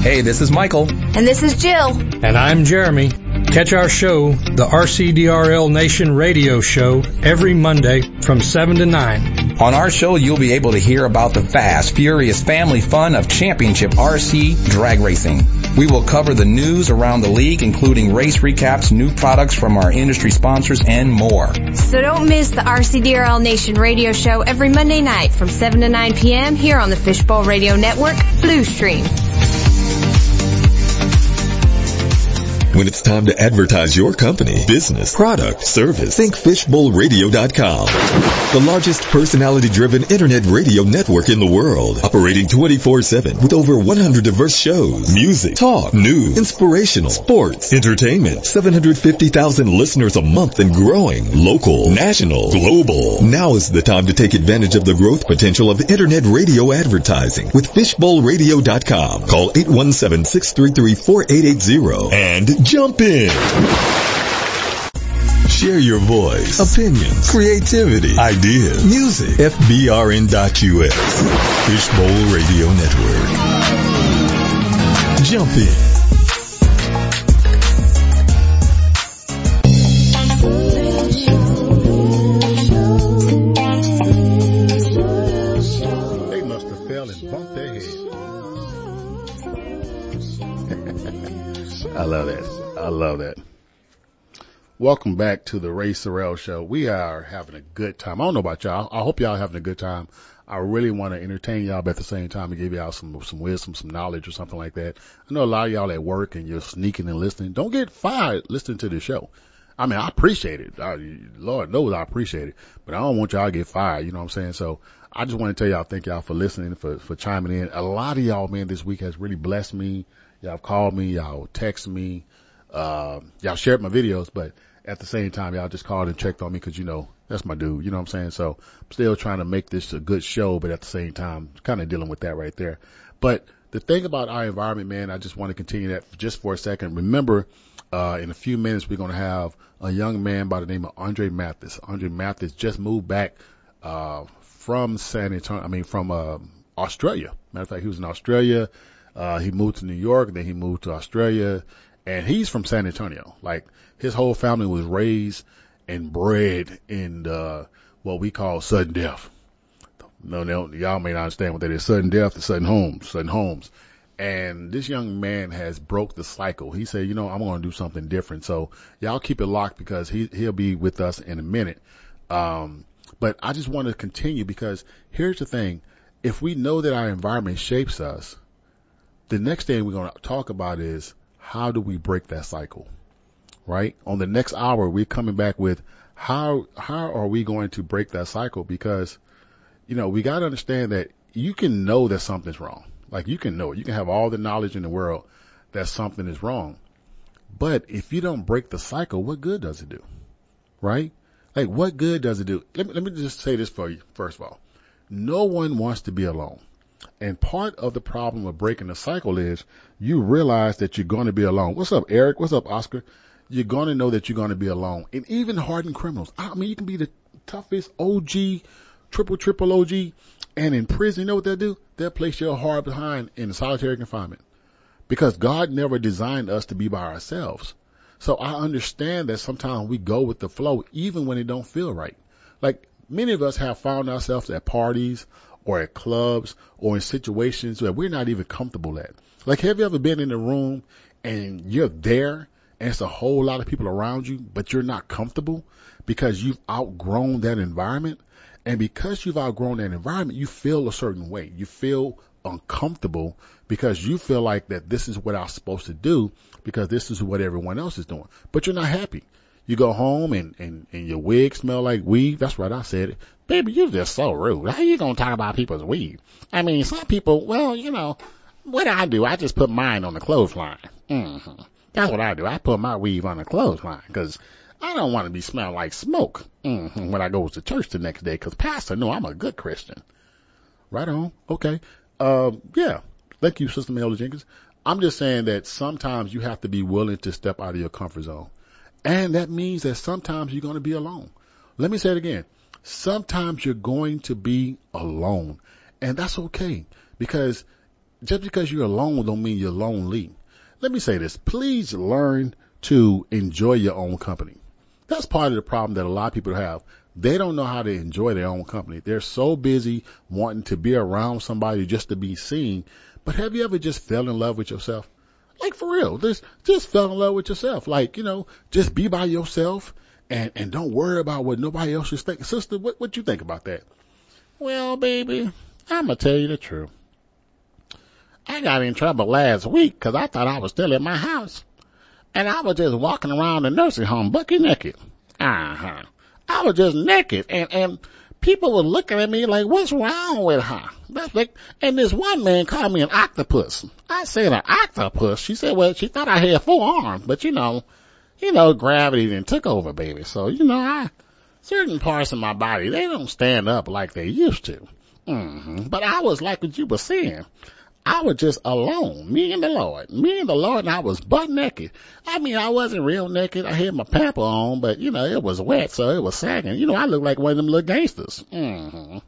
Hey, this is Michael. And this is Jill. And I'm Jeremy. Catch our show, the RCDRL Nation radio show, every Monday from 7 to 9. On our show, you'll be able to hear about the fast, furious family fun of championship RC drag racing. We will cover the news around the league, including race recaps, new products from our industry sponsors, and more. So don't miss the RCDRL Nation radio show every Monday night from 7 to 9 p.m. here on the Fishbowl Radio Network, Blue Stream. When it's time to advertise your company, business, product, service, think fishbowlradio.com. The largest personality-driven internet radio network in the world, operating 24-7 with over 100 diverse shows, music, talk, news, inspirational, sports, entertainment, 750,000 listeners a month and growing, local, national, global. Now is the time to take advantage of the growth potential of internet radio advertising with fishbowlradio.com. Call 817-633-4880 and jump in. Share your voice, opinions, creativity, ideas, music. FBRN.US. Fishbowl Radio Network. Jump in. Love that. Welcome back to the Ray Sorrell Show. We are having a good time. I don't know about y'all. I hope y'all having a good time. I really want to entertain y'all, but at the same time, and give y'all some some wisdom, some knowledge, or something like that. I know a lot of y'all at work and you're sneaking and listening. Don't get fired listening to the show. I mean, I appreciate it. I, Lord knows I appreciate it, but I don't want y'all to get fired. You know what I'm saying? So I just want to tell y'all, thank y'all for listening, for for chiming in. A lot of y'all, man, this week has really blessed me. Y'all called me, y'all text me, uh, y'all shared my videos, but at the same time, y'all just called and checked on me because you know that's my dude. You know what I'm saying? So I'm still trying to make this a good show, but at the same time, kind of dealing with that right there. But the thing about our environment, man, I just want to continue that just for a second. Remember, uh, in a few minutes, we're going to have a young man by the name of Andre Mathis. Andre Mathis just moved back, uh, from San Antonio, I mean, from, uh, Australia. Matter of fact, he was in Australia. Uh, he moved to New York, then he moved to Australia, and he's from San Antonio. Like, his whole family was raised and bred in, uh, what we call sudden death. No, no, y'all may not understand what that is. Sudden death Sutton Homes, Sutton Homes. And this young man has broke the cycle. He said, you know, I'm going to do something different. So y'all keep it locked because he, he'll be with us in a minute. Um, but I just want to continue because here's the thing. If we know that our environment shapes us, the next thing we're going to talk about is how do we break that cycle? Right? On the next hour, we're coming back with how, how are we going to break that cycle? Because, you know, we got to understand that you can know that something's wrong. Like you can know it. You can have all the knowledge in the world that something is wrong. But if you don't break the cycle, what good does it do? Right? Like what good does it do? Let me, let me just say this for you, first of all. No one wants to be alone. And part of the problem of breaking the cycle is you realize that you're going to be alone. What's up, Eric? What's up, Oscar? You're going to know that you're going to be alone. And even hardened criminals. I mean, you can be the toughest OG, triple, triple OG. And in prison, you know what they'll do? They'll place your heart behind in solitary confinement. Because God never designed us to be by ourselves. So I understand that sometimes we go with the flow even when it don't feel right. Like many of us have found ourselves at parties or at clubs or in situations that we're not even comfortable at. Like have you ever been in a room and you're there and it's a whole lot of people around you, but you're not comfortable because you've outgrown that environment? And because you've outgrown that environment, you feel a certain way. You feel uncomfortable because you feel like that this is what I'm supposed to do because this is what everyone else is doing. But you're not happy. You go home and, and, and your wig smell like weed. That's right. I said it. Baby, you're just so rude. How you gonna talk about people's weed? I mean, some people, well, you know, what I do, I just put mine on the clothesline. Mm-hmm. That's what I do. I put my weave on the clothesline because I don't want to be smelling like smoke mm-hmm, when I go to church the next day because pastor know I'm a good Christian. Right on. Okay. Um, yeah. Thank you, Sister Mayola Jenkins. I'm just saying that sometimes you have to be willing to step out of your comfort zone. And that means that sometimes you're going to be alone. Let me say it again. Sometimes you're going to be alone. And that's okay because just because you're alone don't mean you're lonely. Let me say this. Please learn to enjoy your own company. That's part of the problem that a lot of people have. They don't know how to enjoy their own company. They're so busy wanting to be around somebody just to be seen. But have you ever just fell in love with yourself? Like for real, just, just fell in love with yourself. Like, you know, just be by yourself and, and don't worry about what nobody else is thinking. Sister, what, what you think about that? Well, baby, I'm gonna tell you the truth. I got in trouble last week because I thought I was still at my house. And I was just walking around the nursing home bucky naked. Uh-huh. I was just naked and, and people were looking at me like, what's wrong with her? That's like, and this one man called me an octopus. I said an octopus. She said, well, she thought I had four arms, but you know, you know, gravity then took over, baby. So, you know, I, certain parts of my body, they don't stand up like they used to. Mm-hmm. But I was like what you were saying. I was just alone, me and the Lord, me and the Lord, and I was butt naked. I mean, I wasn't real naked. I had my pamper on, but you know, it was wet, so it was sagging. You know, I looked like one of them little gangsters. Mm-hmm.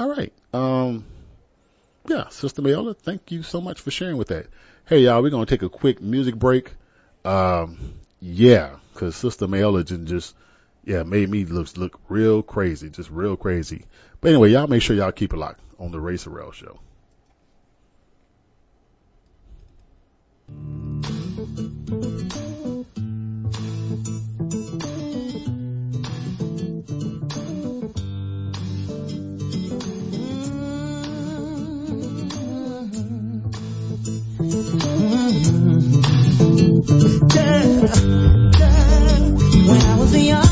All right. Um, yeah, Sister Mayola, thank you so much for sharing with that. Hey, y'all, we're gonna take a quick music break. Um, yeah, cause Sister Mayola just, yeah, made me look, look real crazy, just real crazy. But anyway, y'all make sure y'all keep it locked on the Ray Sorrell Show. When I was young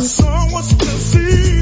saw what's to see.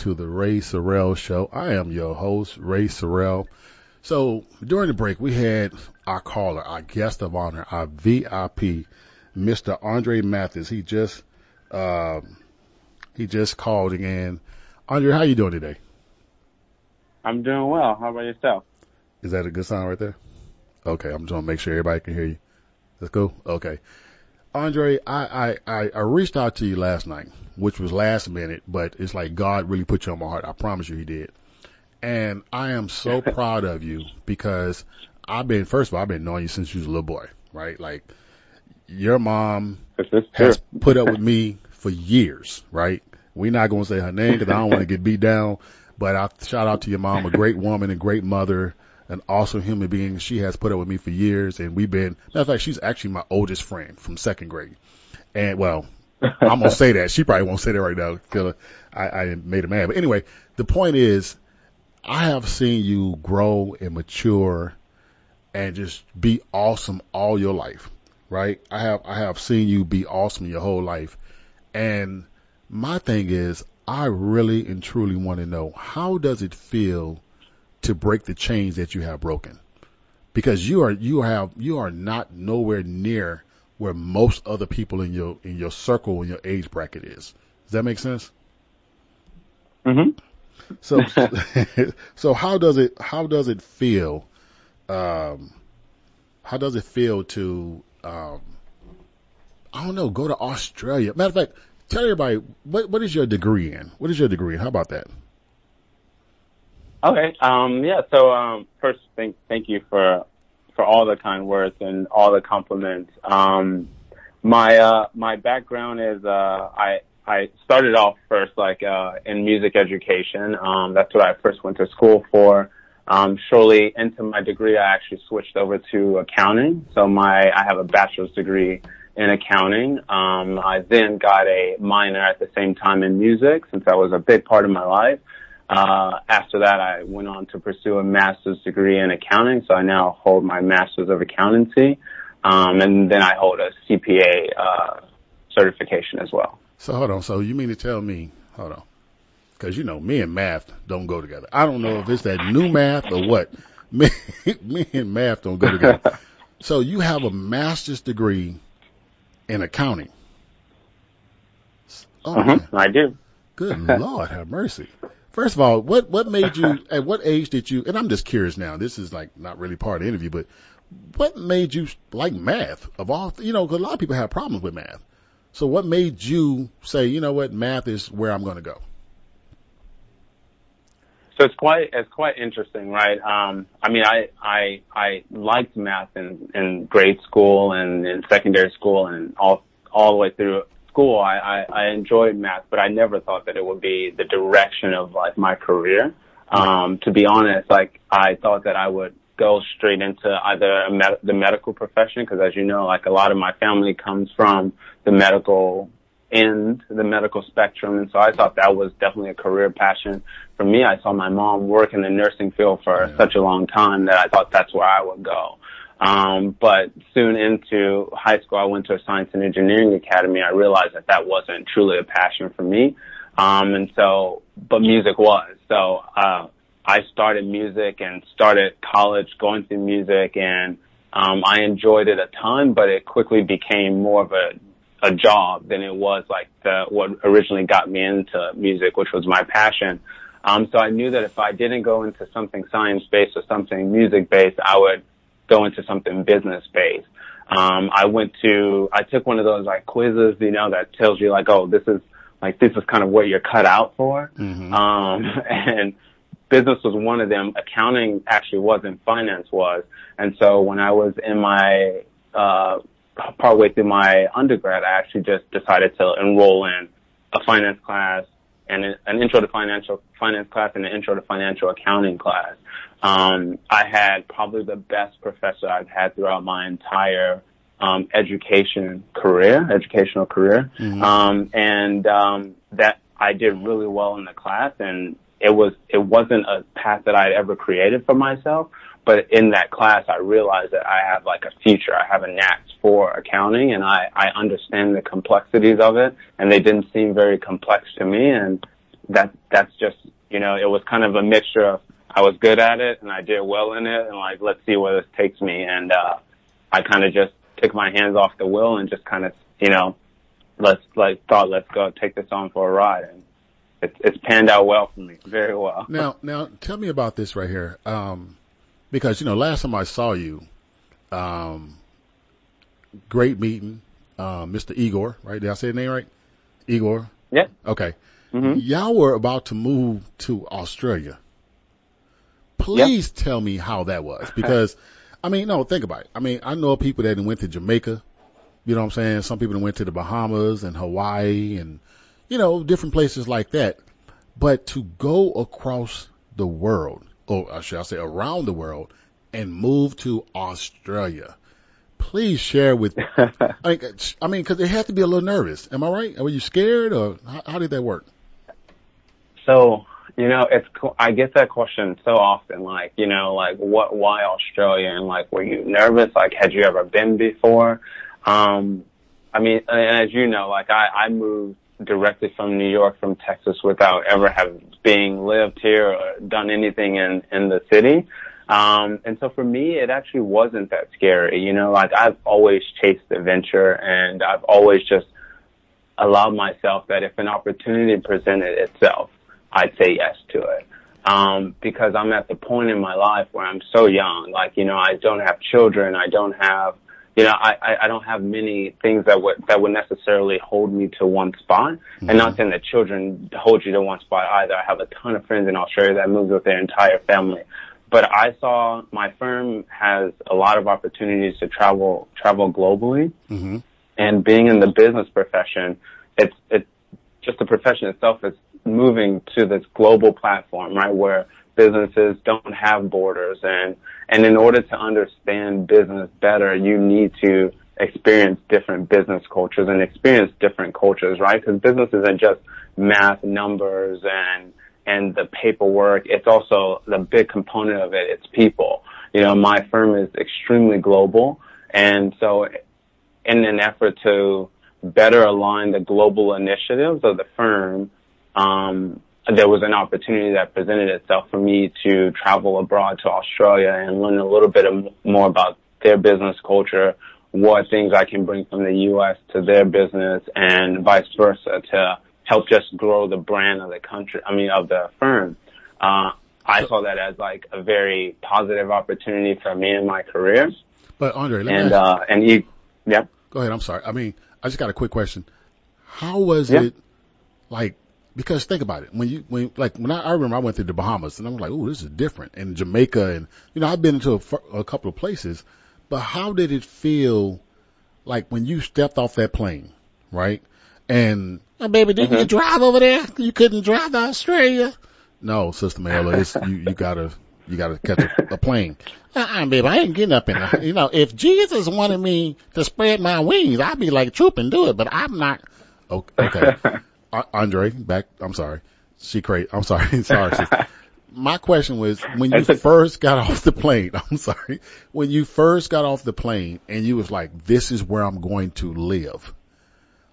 To the Ray Sorrell Show. I am your host, Ray Sorrell. So during the break, we had our caller, our guest of honor, our VIP, Mr. Andre Mathis. He just, um, he just called again. Andre, how you doing today? I'm doing well. How about yourself? Is that a good sound right there? Okay, I'm just gonna make sure everybody can hear you. That's cool. Okay, Andre, I, I I I reached out to you last night, which was last minute, but it's like God really put you on my heart. I promise you, He did. And I am so proud of you because I've been first of all, I've been knowing you since you was a little boy, right? Like your mom has put up with me for years, right? We're not going to say her name because I don't want to get beat down, but I shout out to your mom, a great woman, a great mother, an awesome human being. She has put up with me for years and we've been, matter of fact, she's actually my oldest friend from second grade. And well, I'm going to say that. She probably won't say that right now. because I, I made her mad. But anyway, the point is I have seen you grow and mature and just be awesome all your life, right? I have, I have seen you be awesome your whole life. And my thing is, I really and truly want to know how does it feel to break the chains that you have broken? Because you are, you have, you are not nowhere near where most other people in your, in your circle, in your age bracket is. Does that make sense? Mm-hmm. So, so how does it, how does it feel, um, how does it feel to, um, I don't know, go to Australia? Matter of fact, tell everybody, what, what is your degree in? What is your degree in? How about that? Okay. Um, yeah. So um, first, thank thank you for for all the kind words and all the compliments. Um, my uh, my background is uh, I I started off first like uh, in music education. Um, that's what I first went to school for. Um, shortly into my degree, I actually switched over to accounting. So my I have a bachelor's degree in accounting. Um, I then got a minor at the same time in music since that was a big part of my life. Uh, after that, I went on to pursue a master's degree in accounting. So I now hold my master's of accountancy. Um, and then I hold a CPA, uh, certification as well. So hold on. So you mean to tell me, hold on, cause you know, me and math don't go together. I don't know if it's that new math or what. Me, me and math don't go together. so you have a master's degree in accounting. Oh, man. I do. Good Lord, have mercy. First of all, what what made you? At what age did you? And I'm just curious now. This is like not really part of the interview, but what made you like math? Of all, you know, 'cause a lot of people have problems with math. So what made you say, you know what, math is where I'm going to go? So it's quite it's quite interesting, right? Um, I mean, I I I liked math in in grade school and in secondary school and all all the way through school. I, I I enjoyed math, but I never thought that it would be the direction of like my career. Um, to be honest, like I thought that I would go straight into either a med- the medical profession because, as you know, like a lot of my family comes from the medical end, the medical spectrum, and so I thought that was definitely a career passion for me. I saw my mom work in the nursing field for yeah. such a long time that I thought that's where I would go. Um, but soon into high school, I went to a science and engineering academy. I realized that that wasn't truly a passion for me. Um, and so, but music was. So, uh, I started music and started college going through music and, um, I enjoyed it a ton, but it quickly became more of a, a job than it was like the, what originally got me into music, which was my passion. Um, so I knew that if I didn't go into something science based or something music based, I would go into something business based. Um, I went to, I took one of those like quizzes, you know, that tells you like, oh, this is like, this is kind of what you're cut out for. Mm-hmm. Um, and business was one of them. Accounting actually wasn't, finance was. And so when I was in my, uh, partway through my undergrad, I actually just decided to enroll in a finance class and an intro to financial finance class and an intro to financial accounting class. Um, I had probably the best professor I've had throughout my entire um, education career, educational career, Mhm. um, and um, that I did really well in the class, and it was it wasn't a path that I'd ever created for myself. But in that class, I realized that I have like a future. I have a knack for accounting, and I I understand the complexities of it, and they didn't seem very complex to me, and that that's just you know it was kind of a mixture of I was good at it and I did well in it, and like let's see where this takes me, and uh, I kind of just took my hands off the wheel and just kind of you know let's like thought let's go take this on for a ride, and it's panned out well for me, very well. Now, now tell me about this right here. Um, because, you know, last time I saw you, um, great meeting, uh, Mr. Igor, right? Did I say the name right? Igor? Yeah. Okay. hmm Y'all were about to move to Australia. Please tell me how that was because, I mean, no, think about it. I mean, I know people that went to Jamaica. You know what I'm saying? Some people that went to the Bahamas and Hawaii and, you know, different places like that. But to go across the world, or should I say around the world and move to Australia, please share with, I mean, I mean, cause it had to be a little nervous. Am I right? Were you scared or how, how did that work? So, you know, it's. I get that question so often, like, you know, like what, why Australia? And like, were you nervous? Like, had you ever been before? Um, I mean, and as you know, like I, I moved directly from New York, from Texas without ever having being lived here or done anything in, in the city. Um, and so for me, it actually wasn't that scary. You know, like I've always chased adventure and I've always just allowed myself that if an opportunity presented itself, I'd say yes to it. Um, because I'm at the point in my life where I'm so young. Like, you know, I don't have children. I don't have, you know, I, I, I don't have many things that would, that would necessarily hold me to one spot. And not saying that children hold you to one spot either. I have a ton of friends in Australia that moved with their entire family. But I saw my firm has a lot of opportunities to travel, travel globally Mm-hmm. and being in the business profession, it's it's just the profession itself is moving to this global platform, right, where businesses don't have borders and and in order to understand business better, you need to experience different business cultures and experience different cultures, right? Because business isn't just math, numbers, and and the paperwork. It's also the big component of it. It's people. You know, my firm is extremely global, and so in an effort to better align the global initiatives of the firm, um, there was an opportunity that presented itself for me to travel abroad to Australia and learn a little bit of, more about their business culture, what things I can bring from the U.S. to their business, and vice versa to help just grow the brand of the country. I mean, of the firm. Uh, I saw that as like a very positive opportunity for me in my career. But Andre, let me And uh, and you, yeah. Go ahead. I'm sorry. I mean, I just got a quick question. How was Yeah. it like? Because think about it. When you when like when I, I remember I went to the Bahamas and I'm like, oh, this is different. And Jamaica and you know I've been into a, a couple of places, but how did it feel like when you stepped off that plane, right? And oh, baby, didn't you Mhm. drive over there? You couldn't drive to Australia. No, Sister Mayla, it's you. You gotta you gotta catch a, a plane. Uh-uh, baby, I ain't getting up in there. You know, if Jesus wanted me to spread my wings, I'd be like troop and do it, but I'm not. Okay, okay. Andre, back. I'm sorry. She crazy. I'm sorry. sorry. My question was when you first got off the plane. I'm sorry. When you first got off the plane and you was like, "This is where I'm going to live."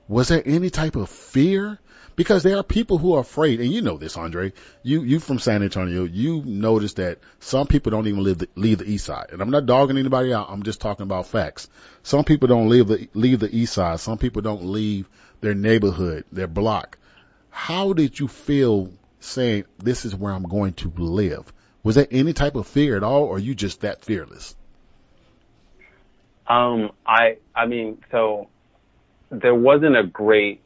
Was there any type of fear? Because there are people who are afraid, and you know this, Andre. You you from San Antonio, you notice that some people don't even live the, leave the east side. And I'm not dogging anybody out. I'm just talking about facts. Some people don't leave the leave the east side. Some people don't leave their neighborhood, their block. How did you feel saying this is where I'm going to live? Was there any type of fear at all, or you just that fearless? Um, I, I mean, so there wasn't a great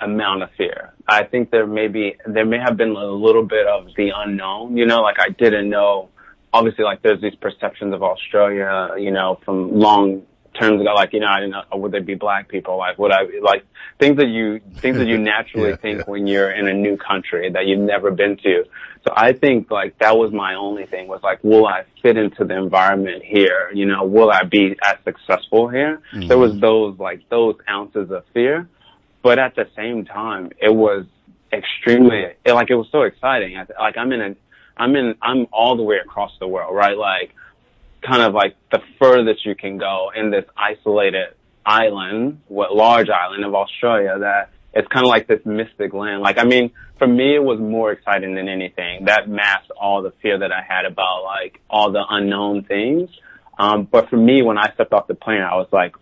amount of fear. I think there may be, there may have been a little bit of the unknown, you know, like I didn't know, obviously like there's these perceptions of Australia, you know, from long terms ago, like, you know, I didn't know, would there be black people? Like, would I, like, things that you, things that you naturally Yeah, think yeah. when you're in a new country that you've never been to. So I think like that was my only thing was like, will I fit into the environment here? You know, will I be as successful here? Mm-hmm. There was those like those ounces of fear, but at the same time, it was extremely it, like it was so exciting. I- Like I'm in a, I'm in, I'm all the way across the world, right? Like kind of like the furthest you can go in this isolated island, what large island of Australia that it's kind of like this mystic land. Like, I mean, for me, it was more exciting than anything. That masked all the fear that I had about like all the unknown things. Um, but for me, when I stepped off the plane, I was like,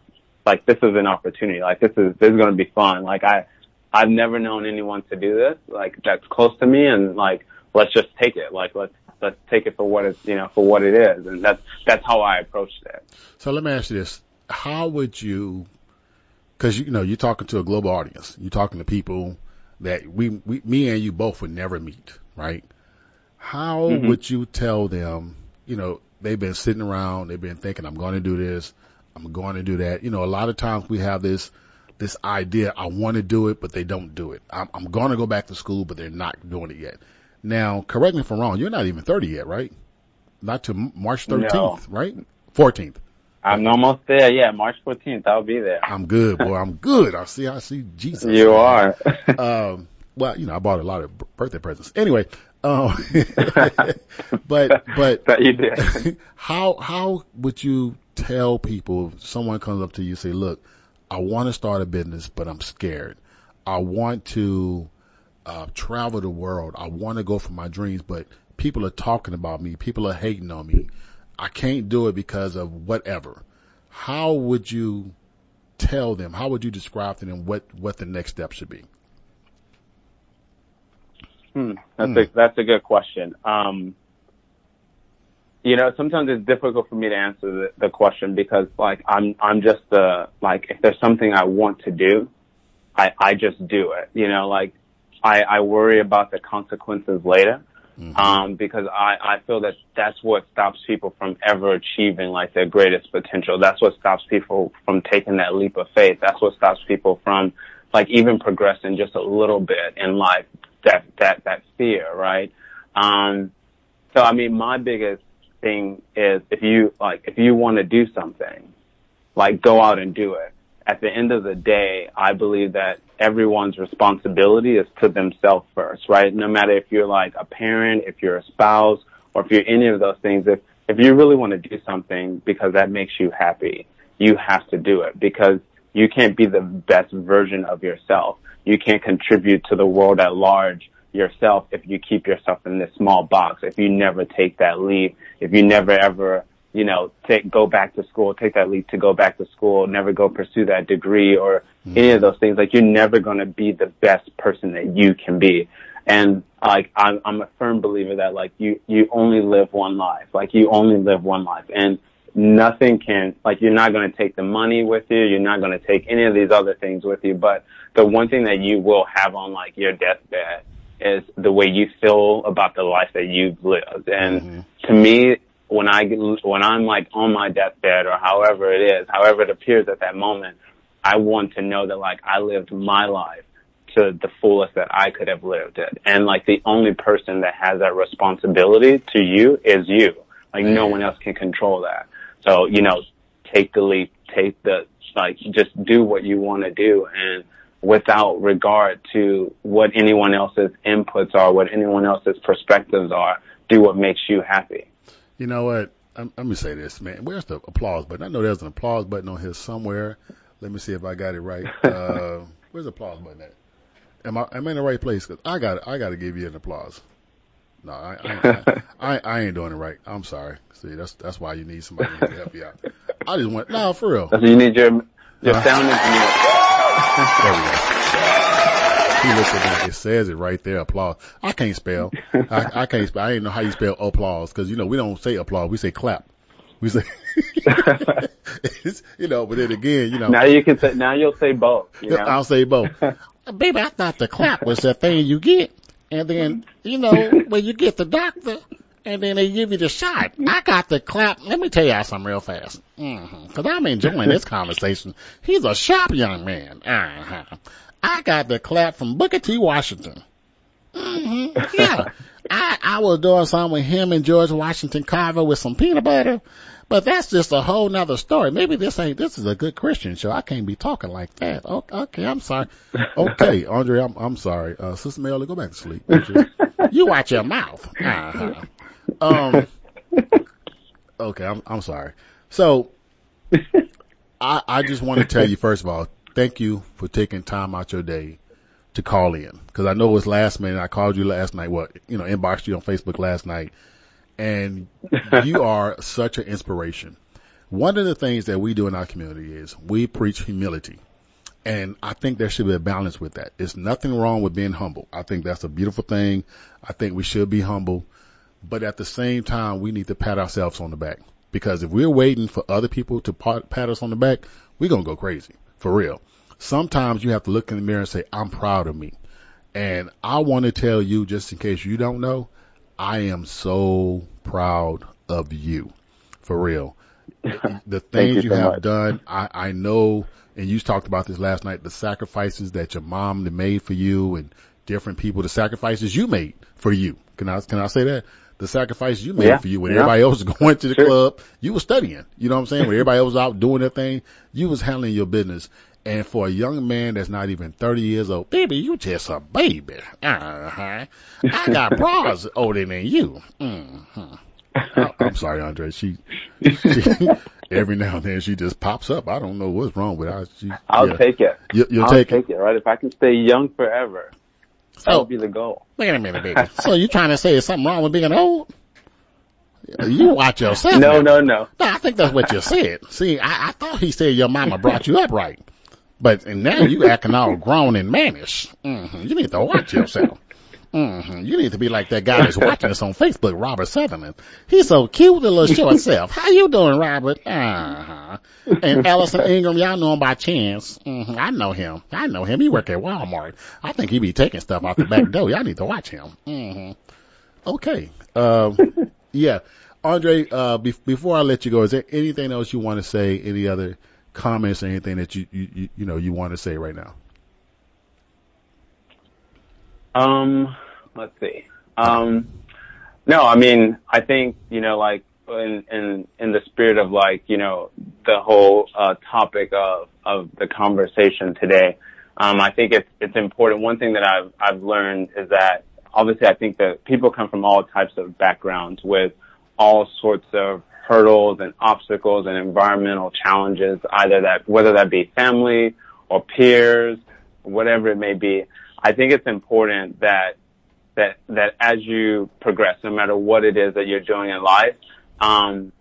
like this is an opportunity. Like this is this is going to be fun. Like I, I've never known anyone to do this. Like that's close to me, and like let's just take it. Like let's let's take it for what it's you know for what it is, and that's that's how I approached it. So let me ask you this: How would you? Because you know you're talking to a global audience. You're talking to people that we, we me and you both would never meet, right? How Mhm. would you tell them? You know, they've been sitting around, they've been thinking, "I'm going to do this, I'm going to do that." You know, a lot of times we have this this idea, I want to do it, but they don't do it. I'm, I'm going to go back to school, but they're not doing it yet. Now, correct me if I'm wrong. You're not even 30 yet, right? Not to March 13th, No. right? 14th. I'm almost there. Yeah, March 14th, I'll be there. I'm good, boy. I'm good. I see. I see Jesus. You are. um, well, you know, I bought a lot of birthday presents. Anyway, um, but but That you did. how how would you tell people? if Someone comes up to you and say, "Look, I want to start a business, but I'm scared. I want to uh, travel the world. I want to go for my dreams, but people are talking about me. People are hating on me. I can't do it because of whatever." How would you tell them? How would you describe to them what what the next step should be? Hmm, that's Hmm. a that's a good question. Um, you know, sometimes it's difficult for me to answer the, the question because like I'm I'm just uh like if there's something I want to do, I I just do it. You know, like I I worry about the consequences later. Um, because I, I feel that that's what stops people from ever achieving like their greatest potential. That's what stops people from taking that leap of faith. That's what stops people from like even progressing just a little bit in life. That, that, that fear, right? Um, so I mean, my biggest thing is if you, like, if you want to do something, like go out and do it. At the end of the day, I believe that everyone's responsibility is to themselves first, right? No matter if you're like a parent, if you're a spouse, or if you're any of those things, if, if you really want to do something because that makes you happy, you have to do it because you can't be the best version of yourself. You can't contribute to the world at large yourself if you keep yourself in this small box, if you never take that leap, if you never ever, you know, take, go back to school, take that leap to go back to school, never go pursue that degree or mm-hmm. any of those things, like you're never going to be the best person that you can be. And like, I'm, I'm a firm believer that like you, you only live one life, like you only live one life. And nothing can, like you're not going to take the money with you. You're not going to take any of these other things with you. But the one thing that you will have on like your deathbed is the way you feel about the life that you've lived. And mm-hmm. to me, when I when I'm like on my deathbed or however it is, however it appears at that moment, I want to know that like I lived my life to the fullest that I could have lived it. And like the only person that has that responsibility to you is you. Like no one else can control that. So, you know, take the leap, take the, like just do what you want to do and without regard to what anyone else's inputs are, what anyone else's perspectives are, do what makes you happy. You know what? Um, let me say this, man. Where's the applause button? I know there's an applause button on here somewhere. Let me see if I got it right. Uh, where's the applause button at? Am I am I in the right place? Cause I got I got to give you an applause. No, I I, I I ain't doing it right. I'm sorry. See, that's that's why you need somebody to help you out. I just want no for real. That's you need your your Uh, sound engineer. There we go. He looks at it. It says it right there. Applause. I can't spell. I, I can't spell. I didn't know how you spell applause because you know we don't say applause. We say clap. We say, it's, you know. But then again, you know. Now you can say now you'll say both. You know? I'll say both. Baby, I thought the clap was the thing you get. And then, you know, when you get the doctor and then they give you the shot. I got the clap. Let me tell y'all something real fast. Mm-hmm. Cause I'm enjoying this conversation. He's a sharp young man. Uh-huh. I got the clap from Booker T. Washington. hmm Yeah. I, I was doing something with him and George Washington Carver with some peanut butter. But that's just a whole nother story. Maybe this ain't, this is a good Christian show. I can't be talking like that. Okay, okay I'm sorry. Okay, Andre, I'm, I'm sorry. Uh, Sister Melly, go back to sleep. you? You watch your mouth. Uh-huh. Um, okay, I'm, I'm sorry. So, I, I just want to tell you, first of all, thank you for taking time out your day to call in. Cause I know it was last minute. I called you last night. What, you know, inboxed you on Facebook last night and you are such an inspiration. One of the things that we do in our community is we preach humility. And I think there should be a balance with that. There's nothing wrong with being humble. I think that's a beautiful thing. I think we should be humble. But at the same time, we need to pat ourselves on the back. Because if we're waiting for other people to pat, pat us on the back, we're going to go crazy. For real. Sometimes you have to look in the mirror and say, I'm proud of me. And I want to tell you, just in case you don't know, I am so proud of you. For real. The things you you, so have much. done, I, I know, and you talked about this last night, the sacrifices that your mom made for you and different people, the sacrifices you made for you. Can I, can I say that? The sacrifices you made Yeah, for you when yeah. everybody else was going to the Sure. club, you were studying. You know what I'm saying? When everybody else was out doing their thing, you was handling your business. And for a young man that's not even 30 years old, baby, you just a baby. Uh-huh. I got bras older than you. hmm I, I'm sorry, Andre. She, she, every now and then she just pops up. I don't know what's wrong with her. She, I'll yeah. take it. You, you'll I'll take, take it, right? If I can stay young forever, that So- would be the goal. Wait a minute, baby. so you trying to say there's something wrong with being old? You watch yourself. No, now. no, no. No, I think that's what you said. See, I, I thought he said your mama brought you up right. But and now you acting all grown and mannish. hmm You need to watch yourself. Hmm You need to be like that guy that's watching us on Facebook, Robert Sutherland. He's so cute, the little short self. How you doing, Robert? Uh-huh. And Allison Ingram, y'all know him by chance. hmm I know him. I know him. He work at Walmart. I think he be taking stuff out the back door. Y'all need to watch him. hmm Okay. Um, yeah. Andre, uh, be- before I let you go, is there anything else you want to say? Any other comments or anything that you, you, you, you know, you want to say right now? Um, let's see. Um, no, I mean, I think, you know, like, in, in, in the spirit of like, you know, the whole, uh, topic of, of the conversation today, um, I think it's, it's important. One thing that I've, I've learned is that obviously I think that people come from all types of backgrounds with all sorts of hurdles and obstacles and environmental challenges, either that, whether that be family or peers, whatever it may be. I think it's important that that that as you progress, no matter what it is that you're doing in life, um,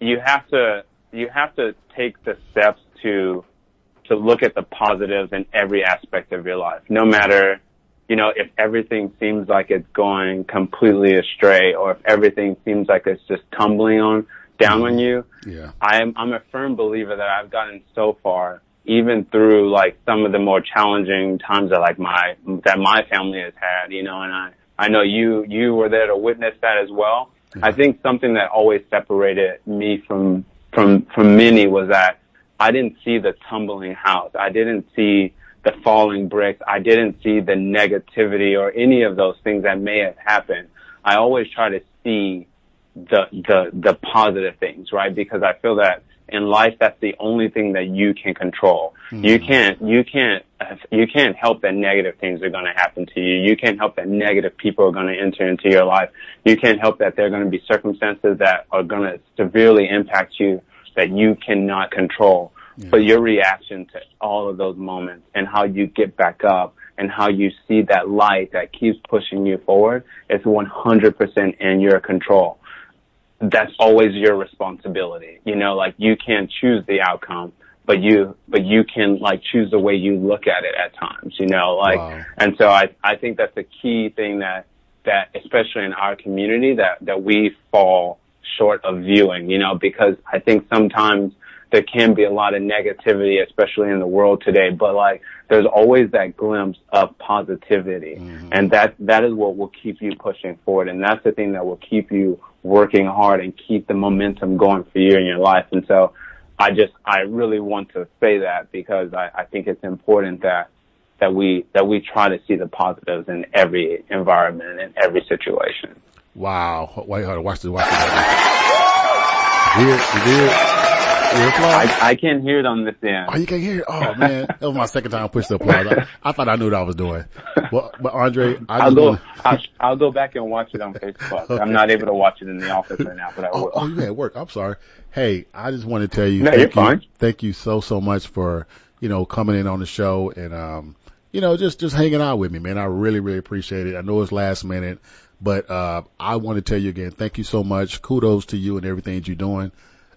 you have to you have to take the steps to to look at the positives in every aspect of your life, no matter you know if everything seems like it's going completely astray or if everything seems like it's just tumbling on down on you. Yeah. I'm I'm a firm believer that I've gotten so far, even through like some of the more challenging times that like my that my family has had, you know, and I I know you you were there to witness that as well. I think something that always separated me from from from many was that I didn't see the tumbling house. I didn't see the falling bricks. I didn't see the negativity or any of those things that may have happened. I always try to see the the the positive things, right? Because I feel that in life that's the only thing that you can control. Hmm. You can't you can't you can't help that negative things are going to happen to you. You can't help that negative people are going to enter into your life. You can't help that there are going to be circumstances that are going to severely impact you that you cannot control. Hmm. But your reaction to all of those moments and how you get back up and how you see that light that keeps pushing you forward is 100% in your control. That's always your responsibility. You know, like you can't choose the outcome, but you, but you can like choose the way you look at it at times, you know, like, Wow. and so I, I think that's a key thing that, that especially in our community that, that we fall short of viewing, you know, because I think sometimes there can be a lot of negativity, especially in the world today, but like there's always that glimpse of positivity. Mm-hmm. And that, that is what will keep you pushing forward. And that's the thing that will keep you working hard and keep the momentum going for you in your life. And so I just, I really want to say that because I, I think it's important that, that we, that we try to see the positives in every environment and every situation. Wow. Wait, hold on. Watch this. Watch this. Weird, weird. I, I can't hear it on this end. Oh, you can't hear it? Oh man, that was my second time push the applause. I, I thought I knew what I was doing. Well, but Andre, I I'll just go. want I'll, I'll go back and watch it on Facebook. Okay. I'm not able to watch it in the office right now, but I Oh, will. oh, you at work. I'm sorry. Hey, I just want to tell you, No, thank you're you, fine. thank you so so much for you know coming in on the show and um you know just just hanging out with me, man. I really really appreciate it. I know it's last minute, but uh I want to tell you again, thank you so much. Kudos to you and everything that you're doing.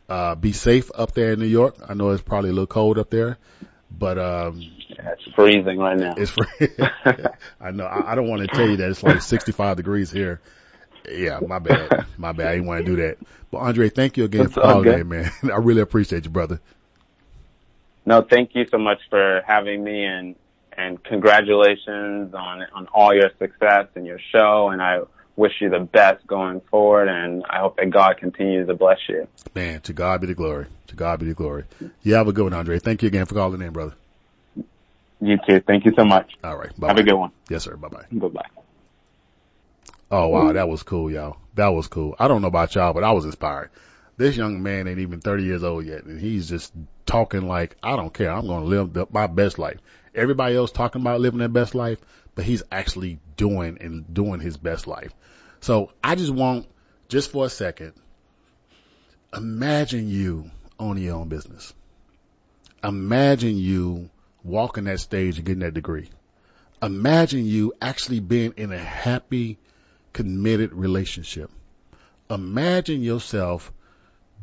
Uh, be safe up there in New York. I know it's probably a little cold up there, but um Yeah, it's freezing right now. it's I know. I, I don't want to tell you that it's like 65 degrees here. Yeah, my bad. My bad. I didn't want to do that. But Andre, thank you again It's for all calling in, man. I really appreciate you, brother. No, thank you so much for having me and and congratulations on on all your success and your show. And I wish you the best going forward. And I hope that God continues to bless you. Man, to God be the glory. To God be the glory. You have a good one, Andre. Thank you again for calling in, brother. You too. Thank you so much. All right. Bye. Have a good one. Yes, sir. Bye bye. Bye bye. Oh wow, that was cool, y'all. That was cool. I don't know about y'all, but I was inspired. This young man ain't even 30 years old yet, and he's just talking like, I don't care. I'm going to live the, my best life. Everybody else talking about living their best life, but he's actually doing and doing his best life. So I just want, just for a second, imagine you owning your own business. Imagine you walking that stage and getting that degree. Imagine you actually being in a happy, committed relationship. Imagine yourself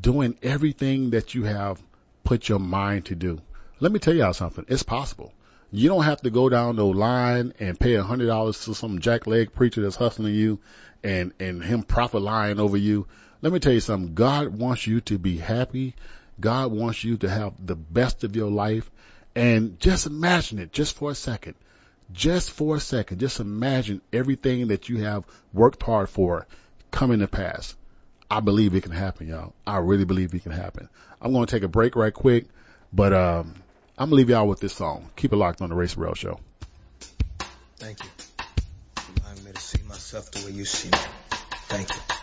doing everything that you have put your mind to do. Let me tell y'all something. It's possible. You don't have to go down the line and pay a hundred dollars to some jackleg preacher that's hustling you and, and him profit lying over you. Let me tell you something. God wants you to be happy. God wants you to have the best of your life. And just imagine it just for a second. Just for a second. Just imagine everything that you have worked hard for coming to pass. I believe it can happen, y'all. I really believe it can happen. I'm going to take a break right quick, but um, I'm gonna leave y'all with this song. Keep it locked on the Ray Sorrell Show. Thank you. Remind me to see myself the way you see me. Thank you.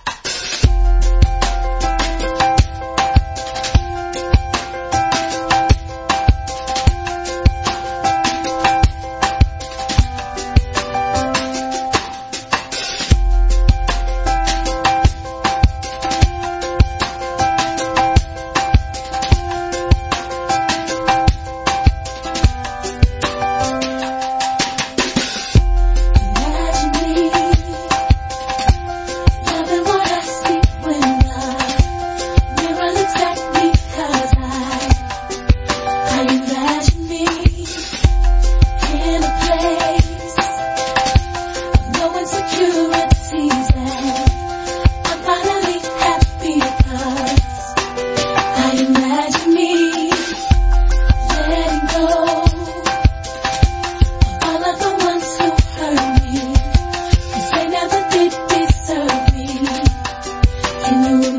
you.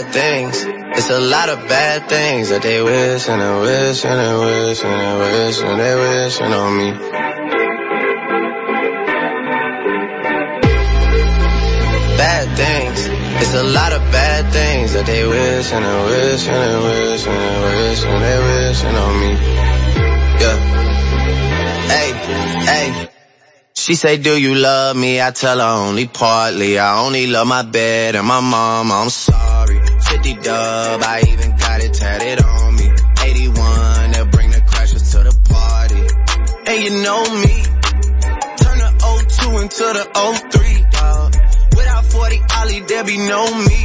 Bad things. It's a lot of bad things that they wish and they wish and they wish and they wish and they wishing on me. Bad things. It's a lot of bad things that they wish and they wish and they wish and they wish and they wishing on me. Yeah. Hey, hey. She say, do you love me? I tell her only partly. I only love my bed and my mom. I'm sorry. 50 dub, I even got it tatted on me. 81, they'll bring the crashers to the party. And you know me. Turn the 02 into the 03, dog. Without 40 Oli, there be no me.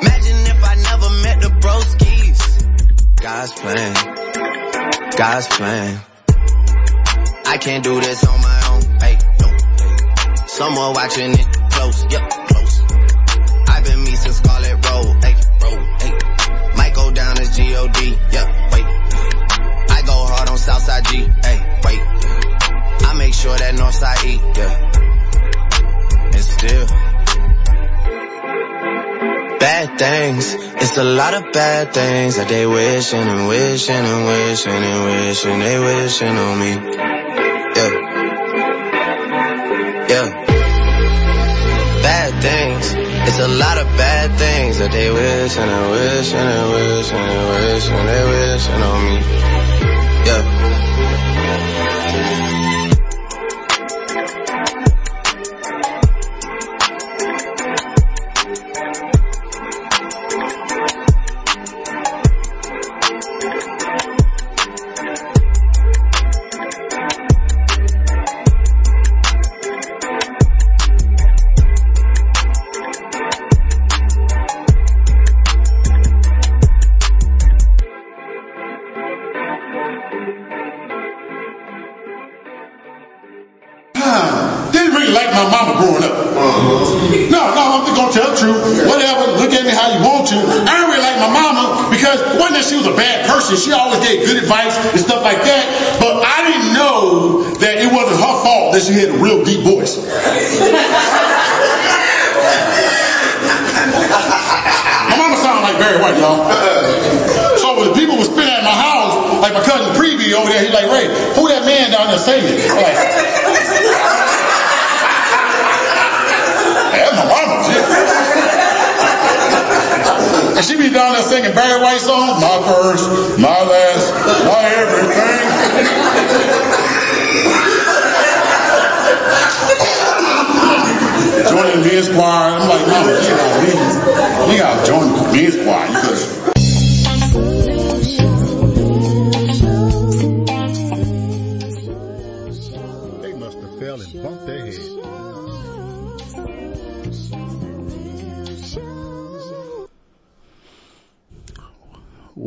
Imagine if I never met the broskies. God's plan. God's plan. I can't do this on my own. Hey, no. Someone watching it close. Yep, Southside G. Hey, wait. I make sure that Northside E. Yeah. And still. Bad things. It's a lot of bad things that they wishing and wishing and wishing and wishing they wishing on me. Yeah. Yeah. Bad things. It's a lot of bad things that they wishing and wishing and wishing and wishing they wishing on me. Joining the men's choir. I'm like, mama, you gotta leave. You gotta join the men's choir. You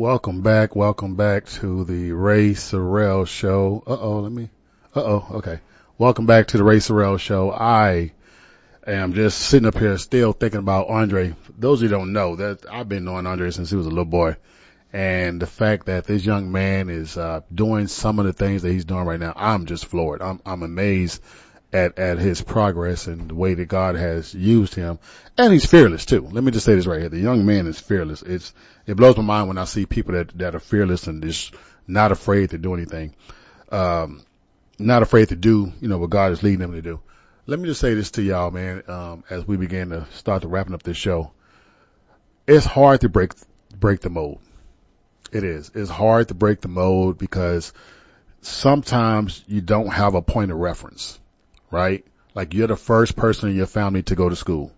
Welcome back, welcome back to the Ray Sorrell show. Uh oh, let me, uh oh, okay. Welcome back to the Ray Sorrell show. I am just sitting up here still thinking about Andre. Those who don't know that I've been knowing Andre since he was a little boy. And the fact that this young man is, uh, doing some of the things that he's doing right now, I'm just floored. I'm, I'm amazed at, at his progress and the way that God has used him. And he's fearless too. Let me just say this right here. The young man is fearless. It's, it blows my mind when I see people that, that are fearless and just not afraid to do anything. Um, not afraid to do, you know, what God is leading them to do. Let me just say this to y'all, man, um, as we begin to start to wrapping up this show. It's hard to break, break the mold. It is. It's hard to break the mold because sometimes you don't have a point of reference, right? Like you're the first person in your family to go to school.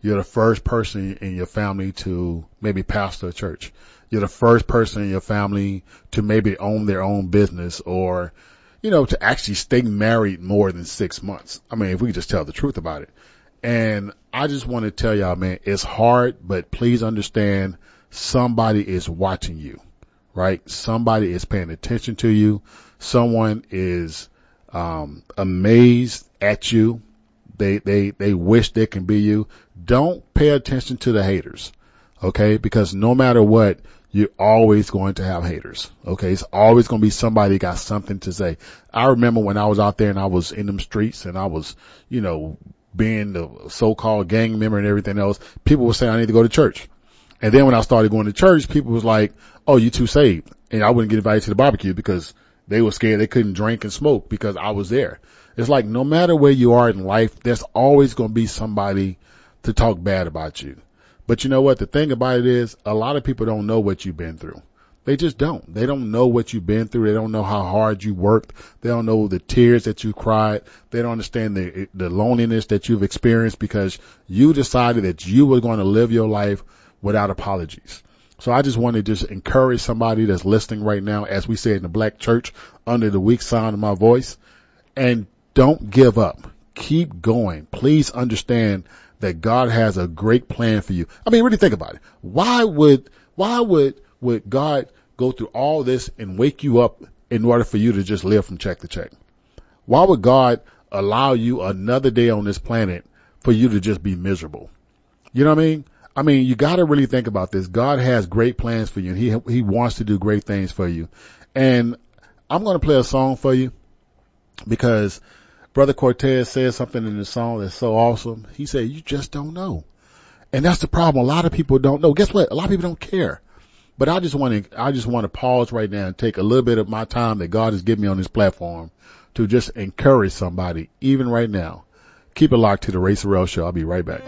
You're the first person in your family to maybe pastor a church. You're the first person in your family to maybe own their own business or, you know, to actually stay married more than six months. I mean, if we just tell the truth about it. And I just want to tell y'all, man, it's hard, but please understand somebody is watching you, right? Somebody is paying attention to you. Someone is, um, amazed at you. They, they, they wish they can be you. Don't pay attention to the haters. Okay. Because no matter what, you're always going to have haters. Okay. It's always going to be somebody got something to say. I remember when I was out there and I was in them streets and I was, you know, being the so-called gang member and everything else, people would say I need to go to church. And then when I started going to church, people was like, oh, you too saved. And I wouldn't get invited to the barbecue because they were scared they couldn't drink and smoke because I was there. It's like no matter where you are in life, there's always going to be somebody to talk bad about you. But you know what? The thing about it is a lot of people don't know what you've been through. They just don't. They don't know what you've been through. They don't know how hard you worked. They don't know the tears that you cried. They don't understand the, the loneliness that you've experienced because you decided that you were going to live your life without apologies. So I just want to just encourage somebody that's listening right now, as we say in the black church, under the weak sound of my voice, and don't give up. Keep going. Please understand that God has a great plan for you. I mean, really think about it. Why would, why would, would God go through all this and wake you up in order for you to just live from check to check? Why would God allow you another day on this planet for you to just be miserable? You know what I mean? I mean, you gotta really think about this. God has great plans for you and he, he wants to do great things for you. And I'm going to play a song for you because Brother Cortez says something in the song that's so awesome. He said, you just don't know. And that's the problem. A lot of people don't know. Guess what? A lot of people don't care. But I just want to, I just want to pause right now and take a little bit of my time that God has given me on this platform to just encourage somebody, even right now. Keep it locked to the Ray Sorrell show. I'll be right back.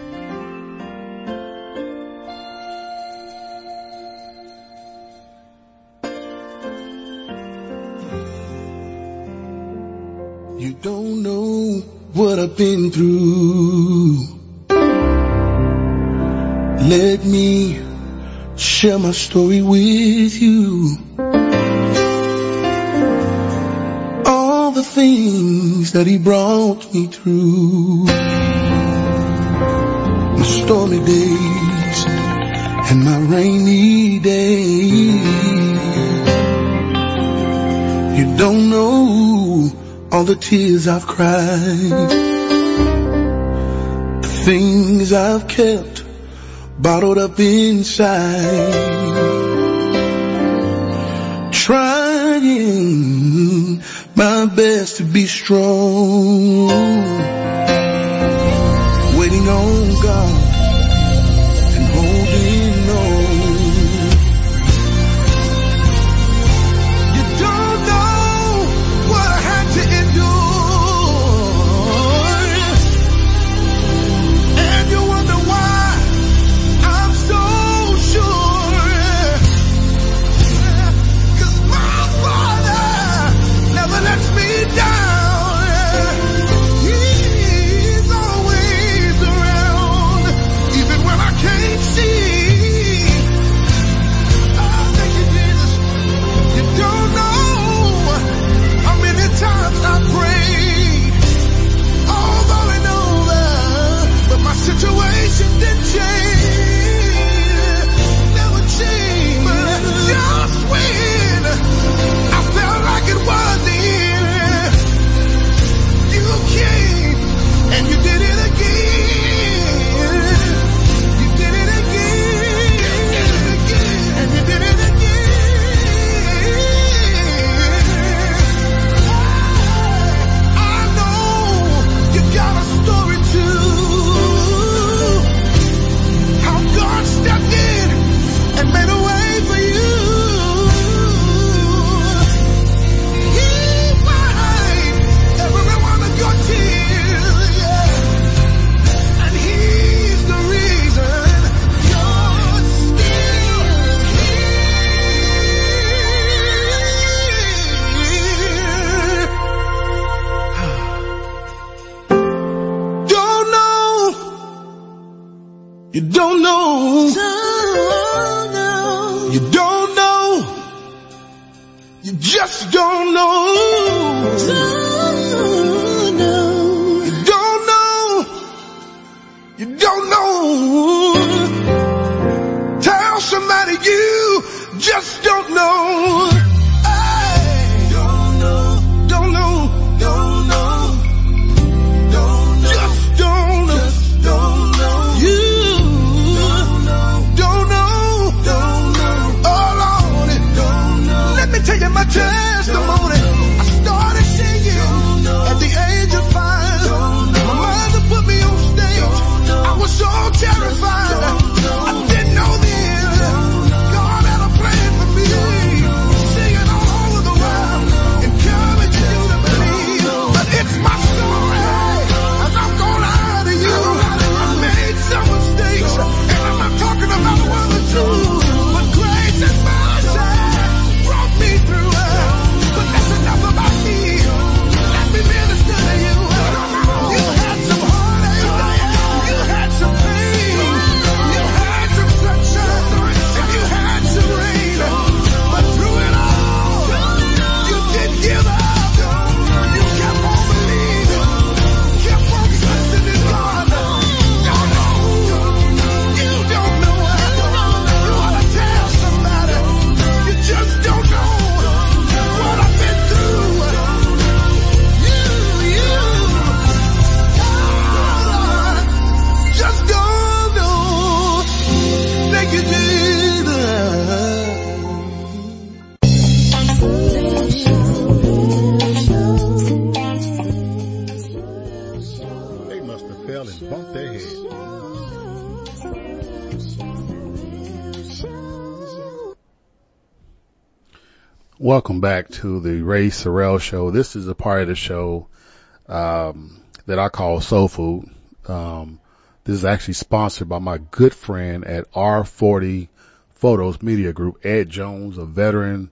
Know what I've been through. Let me share my story with you. All the things that he brought me through. My stormy days and my rainy days. You don't know all the tears I've cried, things I've kept bottled up inside. Trying my best to be strong. Waiting on God You don't know. You don't know. You just don't know. You don't know. You don't know. Tell somebody you just don't know. Welcome back to the Ray Sorrell Show. This is a part of the show um, that I call Soul Food. Um, this is actually sponsored by my good friend at R40 Photos Media Group, Ed Jones, a veteran,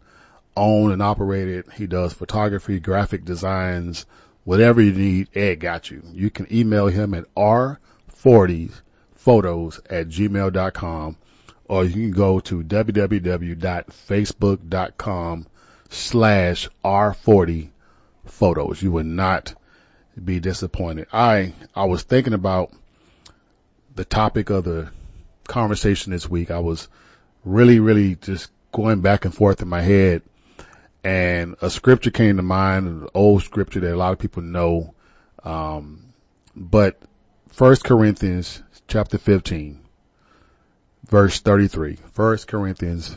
owned and operated. He does photography, graphic designs, whatever you need. Ed got you. You can email him at r40photos at gmail.com or you can go to www.facebook.com slash R40 photos. You would not be disappointed. I, I was thinking about the topic of the conversation this week. I was really, really just going back and forth in my head and a scripture came to mind, an old scripture that a lot of people know. Um, but First Corinthians chapter 15, verse 33. First Corinthians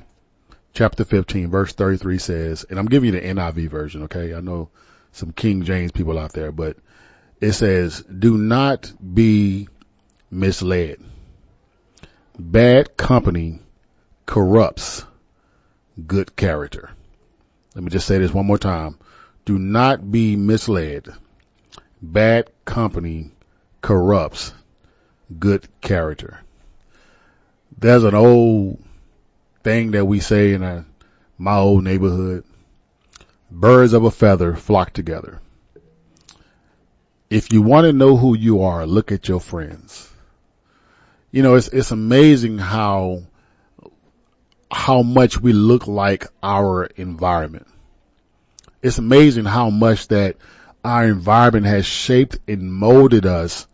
chapter 15, verse 33 says, and I'm giving you the NIV version, okay? I know some King James people out there, but it says, do not be misled. Bad company corrupts good character. Let me just say this one more time. Do not be misled. Bad company corrupts good character. There's an old thing that we say in a, my old neighborhood. Birds of a feather flock together. If you want to know who you are, look at your friends. You know, it's, it's amazing how, how much we look like our environment. It's amazing how much that our environment has shaped and molded us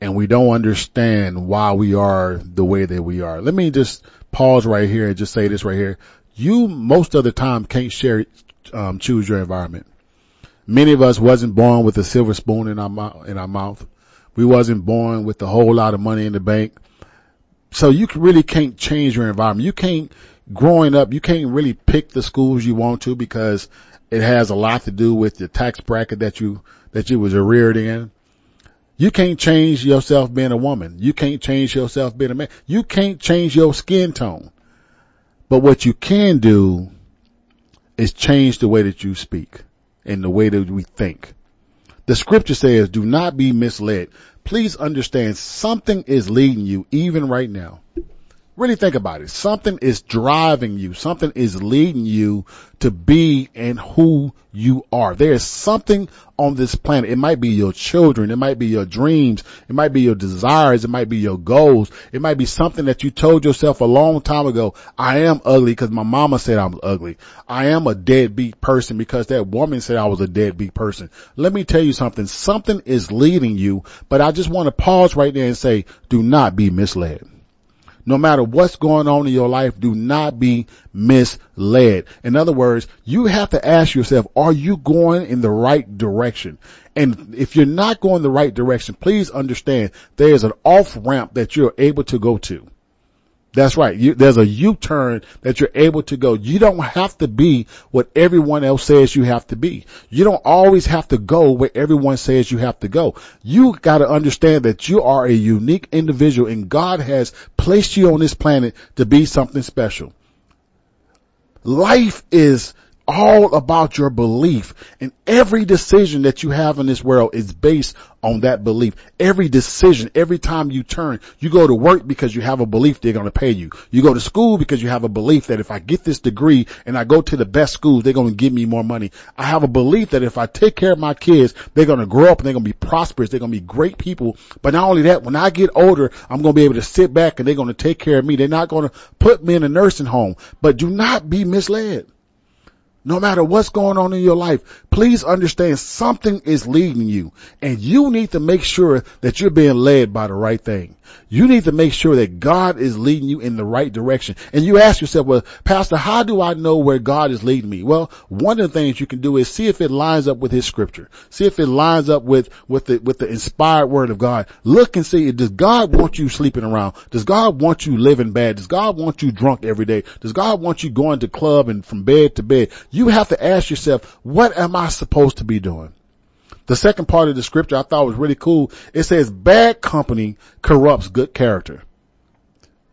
and we don't understand why we are the way that we are. Let me just pause right here and just say this right here. You most of the time can't share, um, choose your environment. Many of us wasn't born with a silver spoon in our mouth, in our mouth. We wasn't born with a whole lot of money in the bank. So you really can't change your environment. You can't, growing up, you can't really pick the schools you want to because it has a lot to do with the tax bracket that you, that you was reared in. You can't change yourself being a woman. You can't change yourself being a man. You can't change your skin tone. But what you can do is change the way that you speak and the way that we think. The scripture says, do not be misled. Please understand something is leading you even right now. Really think about it. Something is driving you. Something is leading you to be and who you are. There is something on this planet. It might be your children. It might be your dreams. It might be your desires. It might be your goals. It might be something that you told yourself a long time ago. I am ugly because my mama said I'm ugly. I am a deadbeat person because that woman said I was a deadbeat person. Let me tell you something. Something is leading you, but I just want to pause right there and say, do not be misled no matter what's going on in your life, do not be misled. In other words, you have to ask yourself, are you going in the right direction? And if you're not going the right direction, please understand there's an off ramp that you're able to go to. That's right. You, there's a U-turn that you're able to go. You don't have to be what everyone else says you have to be. You don't always have to go where everyone says you have to go. You gotta understand that you are a unique individual and God has placed you on this planet to be something special. Life is all about your belief and every decision that you have in this world is based on that belief. Every decision, every time you turn, you go to work because you have a belief they're going to pay you. You go to school because you have a belief that if I get this degree and I go to the best schools, they're going to give me more money. I have a belief that if I take care of my kids, they're going to grow up and they're going to be prosperous. They're going to be great people. But not only that, when I get older, I'm going to be able to sit back and they're going to take care of me. They're not going to put me in a nursing home, but do not be misled no matter what's going on in your life, please understand something is leading you and you need to make sure that you're being led by the right thing. You need to make sure that God is leading you in the right direction. And you ask yourself, well, pastor, how do I know where God is leading me? Well, one of the things you can do is see if it lines up with his scripture. See if it lines up with, with the, with the inspired word of God. Look and see, does God want you sleeping around? Does God want you living bad? Does God want you drunk every day? Does God want you going to club and from bed to bed? You have to ask yourself, what am I supposed to be doing? The second part of the scripture I thought was really cool. It says bad company corrupts good character.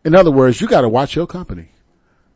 In other words, you gotta watch your company.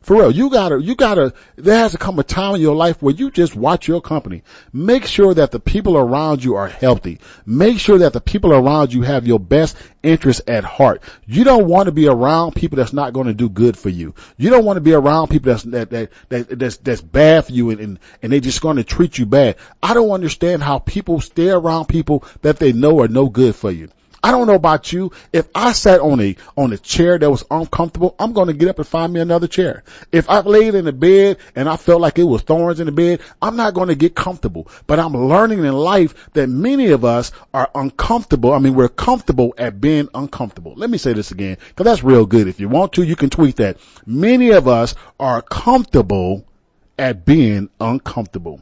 For real, you gotta, you gotta, there has to come a time in your life where you just watch your company. Make sure that the people around you are healthy. Make sure that the people around you have your best interests at heart. You don't want to be around people that's not going to do good for you. You don't want to be around people that's, that, that, that that's, that's bad for you and, and, and they're just going to treat you bad. I don't understand how people stay around people that they know are no good for you. I don't know about you. If I sat on a, on a chair that was uncomfortable, I'm going to get up and find me another chair. If I laid in the bed and I felt like it was thorns in the bed, I'm not going to get comfortable. But I'm learning in life that many of us are uncomfortable. I mean, we're comfortable at being uncomfortable. Let me say this again, cause that's real good. If you want to, you can tweet that. Many of us are comfortable at being uncomfortable.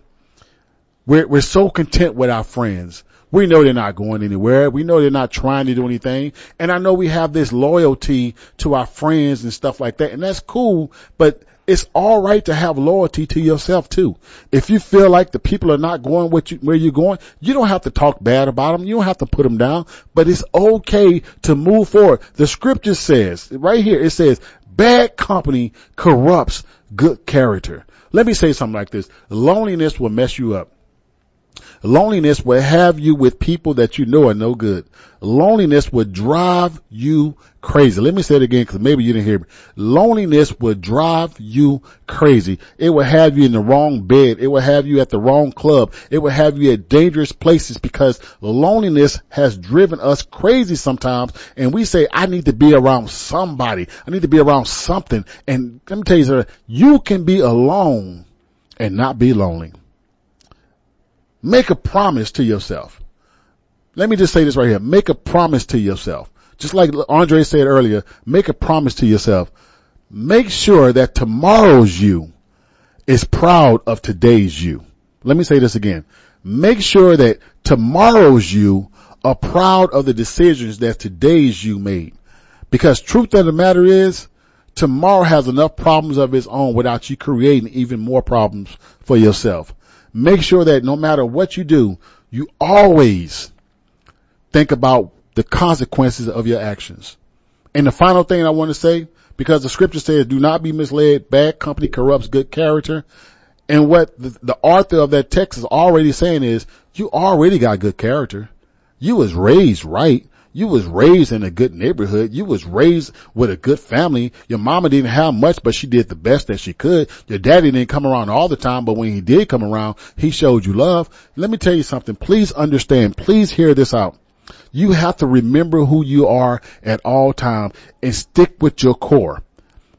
We're, we're so content with our friends. We know they're not going anywhere. We know they're not trying to do anything. And I know we have this loyalty to our friends and stuff like that. And that's cool, but it's all right to have loyalty to yourself too. If you feel like the people are not going you, where you're going, you don't have to talk bad about them. You don't have to put them down, but it's okay to move forward. The scripture says right here, it says bad company corrupts good character. Let me say something like this. Loneliness will mess you up. Loneliness will have you with people that you know are no good. Loneliness will drive you crazy. Let me say it again because maybe you didn't hear me. Loneliness will drive you crazy. It will have you in the wrong bed. It will have you at the wrong club. It will have you at dangerous places because loneliness has driven us crazy sometimes. And we say, I need to be around somebody. I need to be around something. And let me tell you something. You can be alone and not be lonely. Make a promise to yourself. Let me just say this right here. Make a promise to yourself. Just like Andre said earlier, make a promise to yourself. Make sure that tomorrow's you is proud of today's you. Let me say this again. Make sure that tomorrow's you are proud of the decisions that today's you made. Because truth of the matter is, tomorrow has enough problems of its own without you creating even more problems for yourself. Make sure that no matter what you do, you always think about the consequences of your actions. And the final thing I want to say, because the scripture says, do not be misled. Bad company corrupts good character. And what the, the author of that text is already saying is, you already got good character. You was raised right. You was raised in a good neighborhood. You was raised with a good family. Your mama didn't have much, but she did the best that she could. Your daddy didn't come around all the time, but when he did come around, he showed you love. Let me tell you something. Please understand. Please hear this out. You have to remember who you are at all time and stick with your core.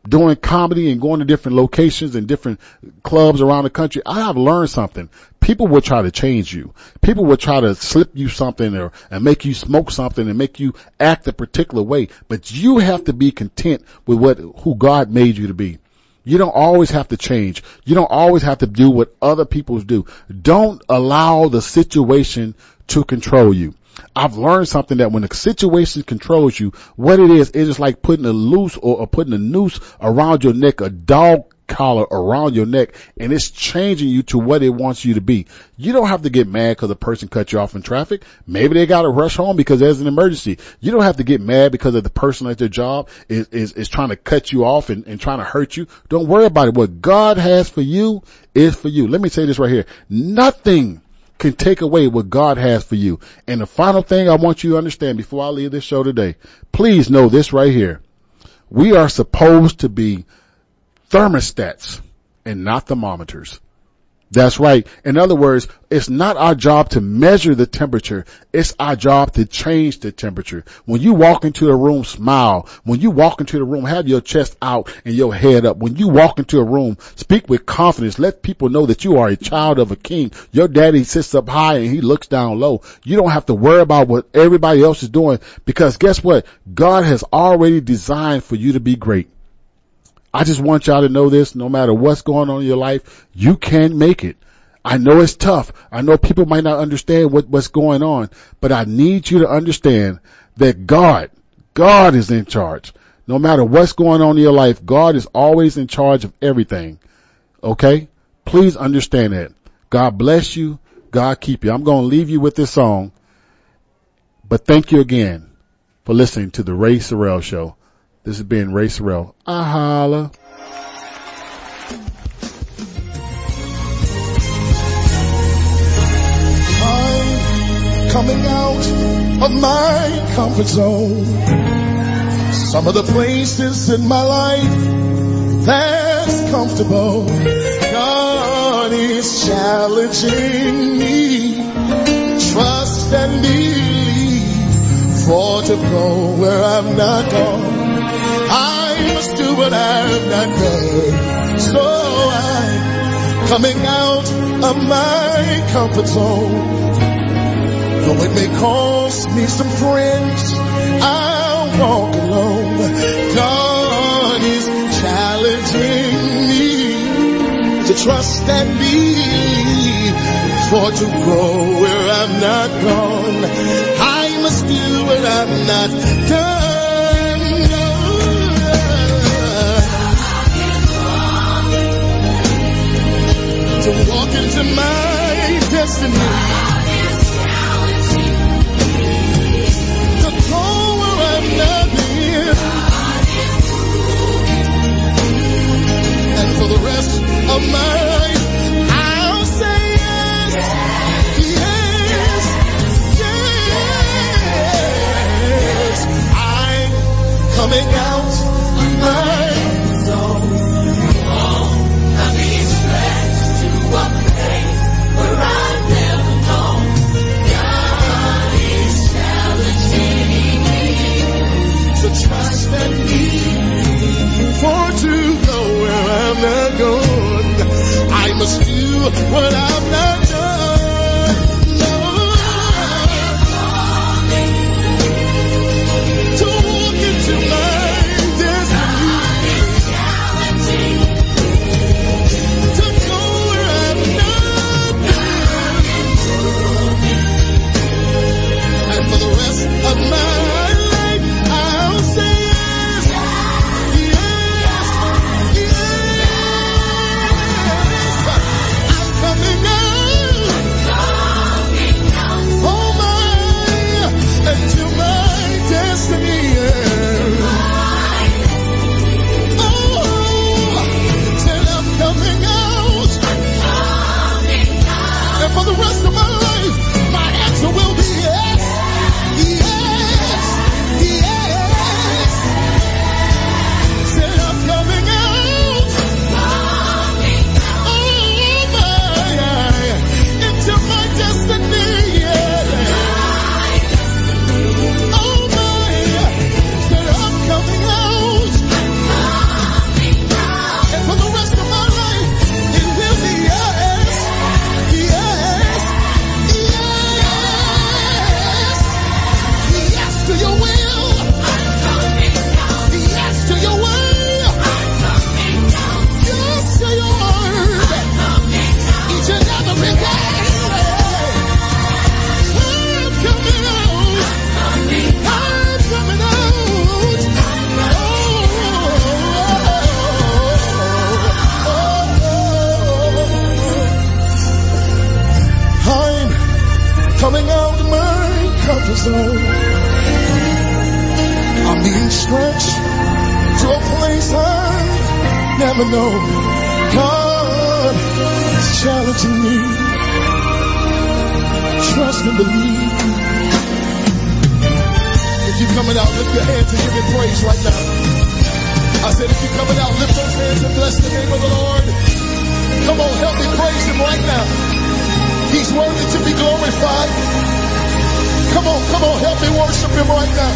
Doing comedy and going to different locations and different clubs around the country, I have learned something. People will try to change you. People will try to slip you something or and make you smoke something and make you act a particular way. But you have to be content with what who God made you to be. You don't always have to change. You don't always have to do what other people do. Don't allow the situation to control you. I've learned something that when a situation controls you, what it is, it is like putting a loose or, or putting a noose around your neck, a dog collar around your neck, and it's changing you to what it wants you to be. You don't have to get mad because a person cut you off in traffic. Maybe they got to rush home because there's an emergency. You don't have to get mad because of the person at your job is, is, is trying to cut you off and, and trying to hurt you. Don't worry about it. What God has for you is for you. Let me say this right here. Nothing can take away what God has for you. And the final thing I want you to understand before I leave this show today, please know this right here. We are supposed to be thermostats and not thermometers. That's right. In other words, it's not our job to measure the temperature. It's our job to change the temperature. When you walk into a room, smile. When you walk into the room, have your chest out and your head up. When you walk into a room, speak with confidence. Let people know that you are a child of a king. Your daddy sits up high and he looks down low. You don't have to worry about what everybody else is doing because guess what? God has already designed for you to be great. I just want y'all to know this, no matter what's going on in your life, you can make it. I know it's tough. I know people might not understand what, what's going on, but I need you to understand that God, God is in charge. No matter what's going on in your life, God is always in charge of everything. Okay? Please understand that. God bless you. God keep you. I'm going to leave you with this song, but thank you again for listening to the Ray Sorrell Show. This has been Ray Sorrell. I holla. I'm coming out of my comfort zone. Some of the places in my life that's comfortable. God is challenging me. Trust and believe for to go where I've not gone. Must do what I've not done. So I'm coming out of my comfort zone. Though it may cost me some friends, I'll walk alone. God is challenging me to trust and believe for to go where I'm not gone. I must do what I'm not done. To walk into my destiny. Where I've not. And for the rest of my life, I'll say yes, yes, yes. I'm coming out of my I must do what I've not never known. God is challenging me. Trust and believe. If you're coming out, lift your hands and give me praise right now. I said, if you're coming out, lift those hands and bless the name of the Lord. Come on, help me praise Him right now. He's worthy to be glorified. Come on, come on, help me worship Him right now.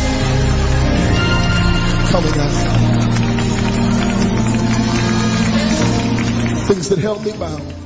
Coming out. Things that held me bound.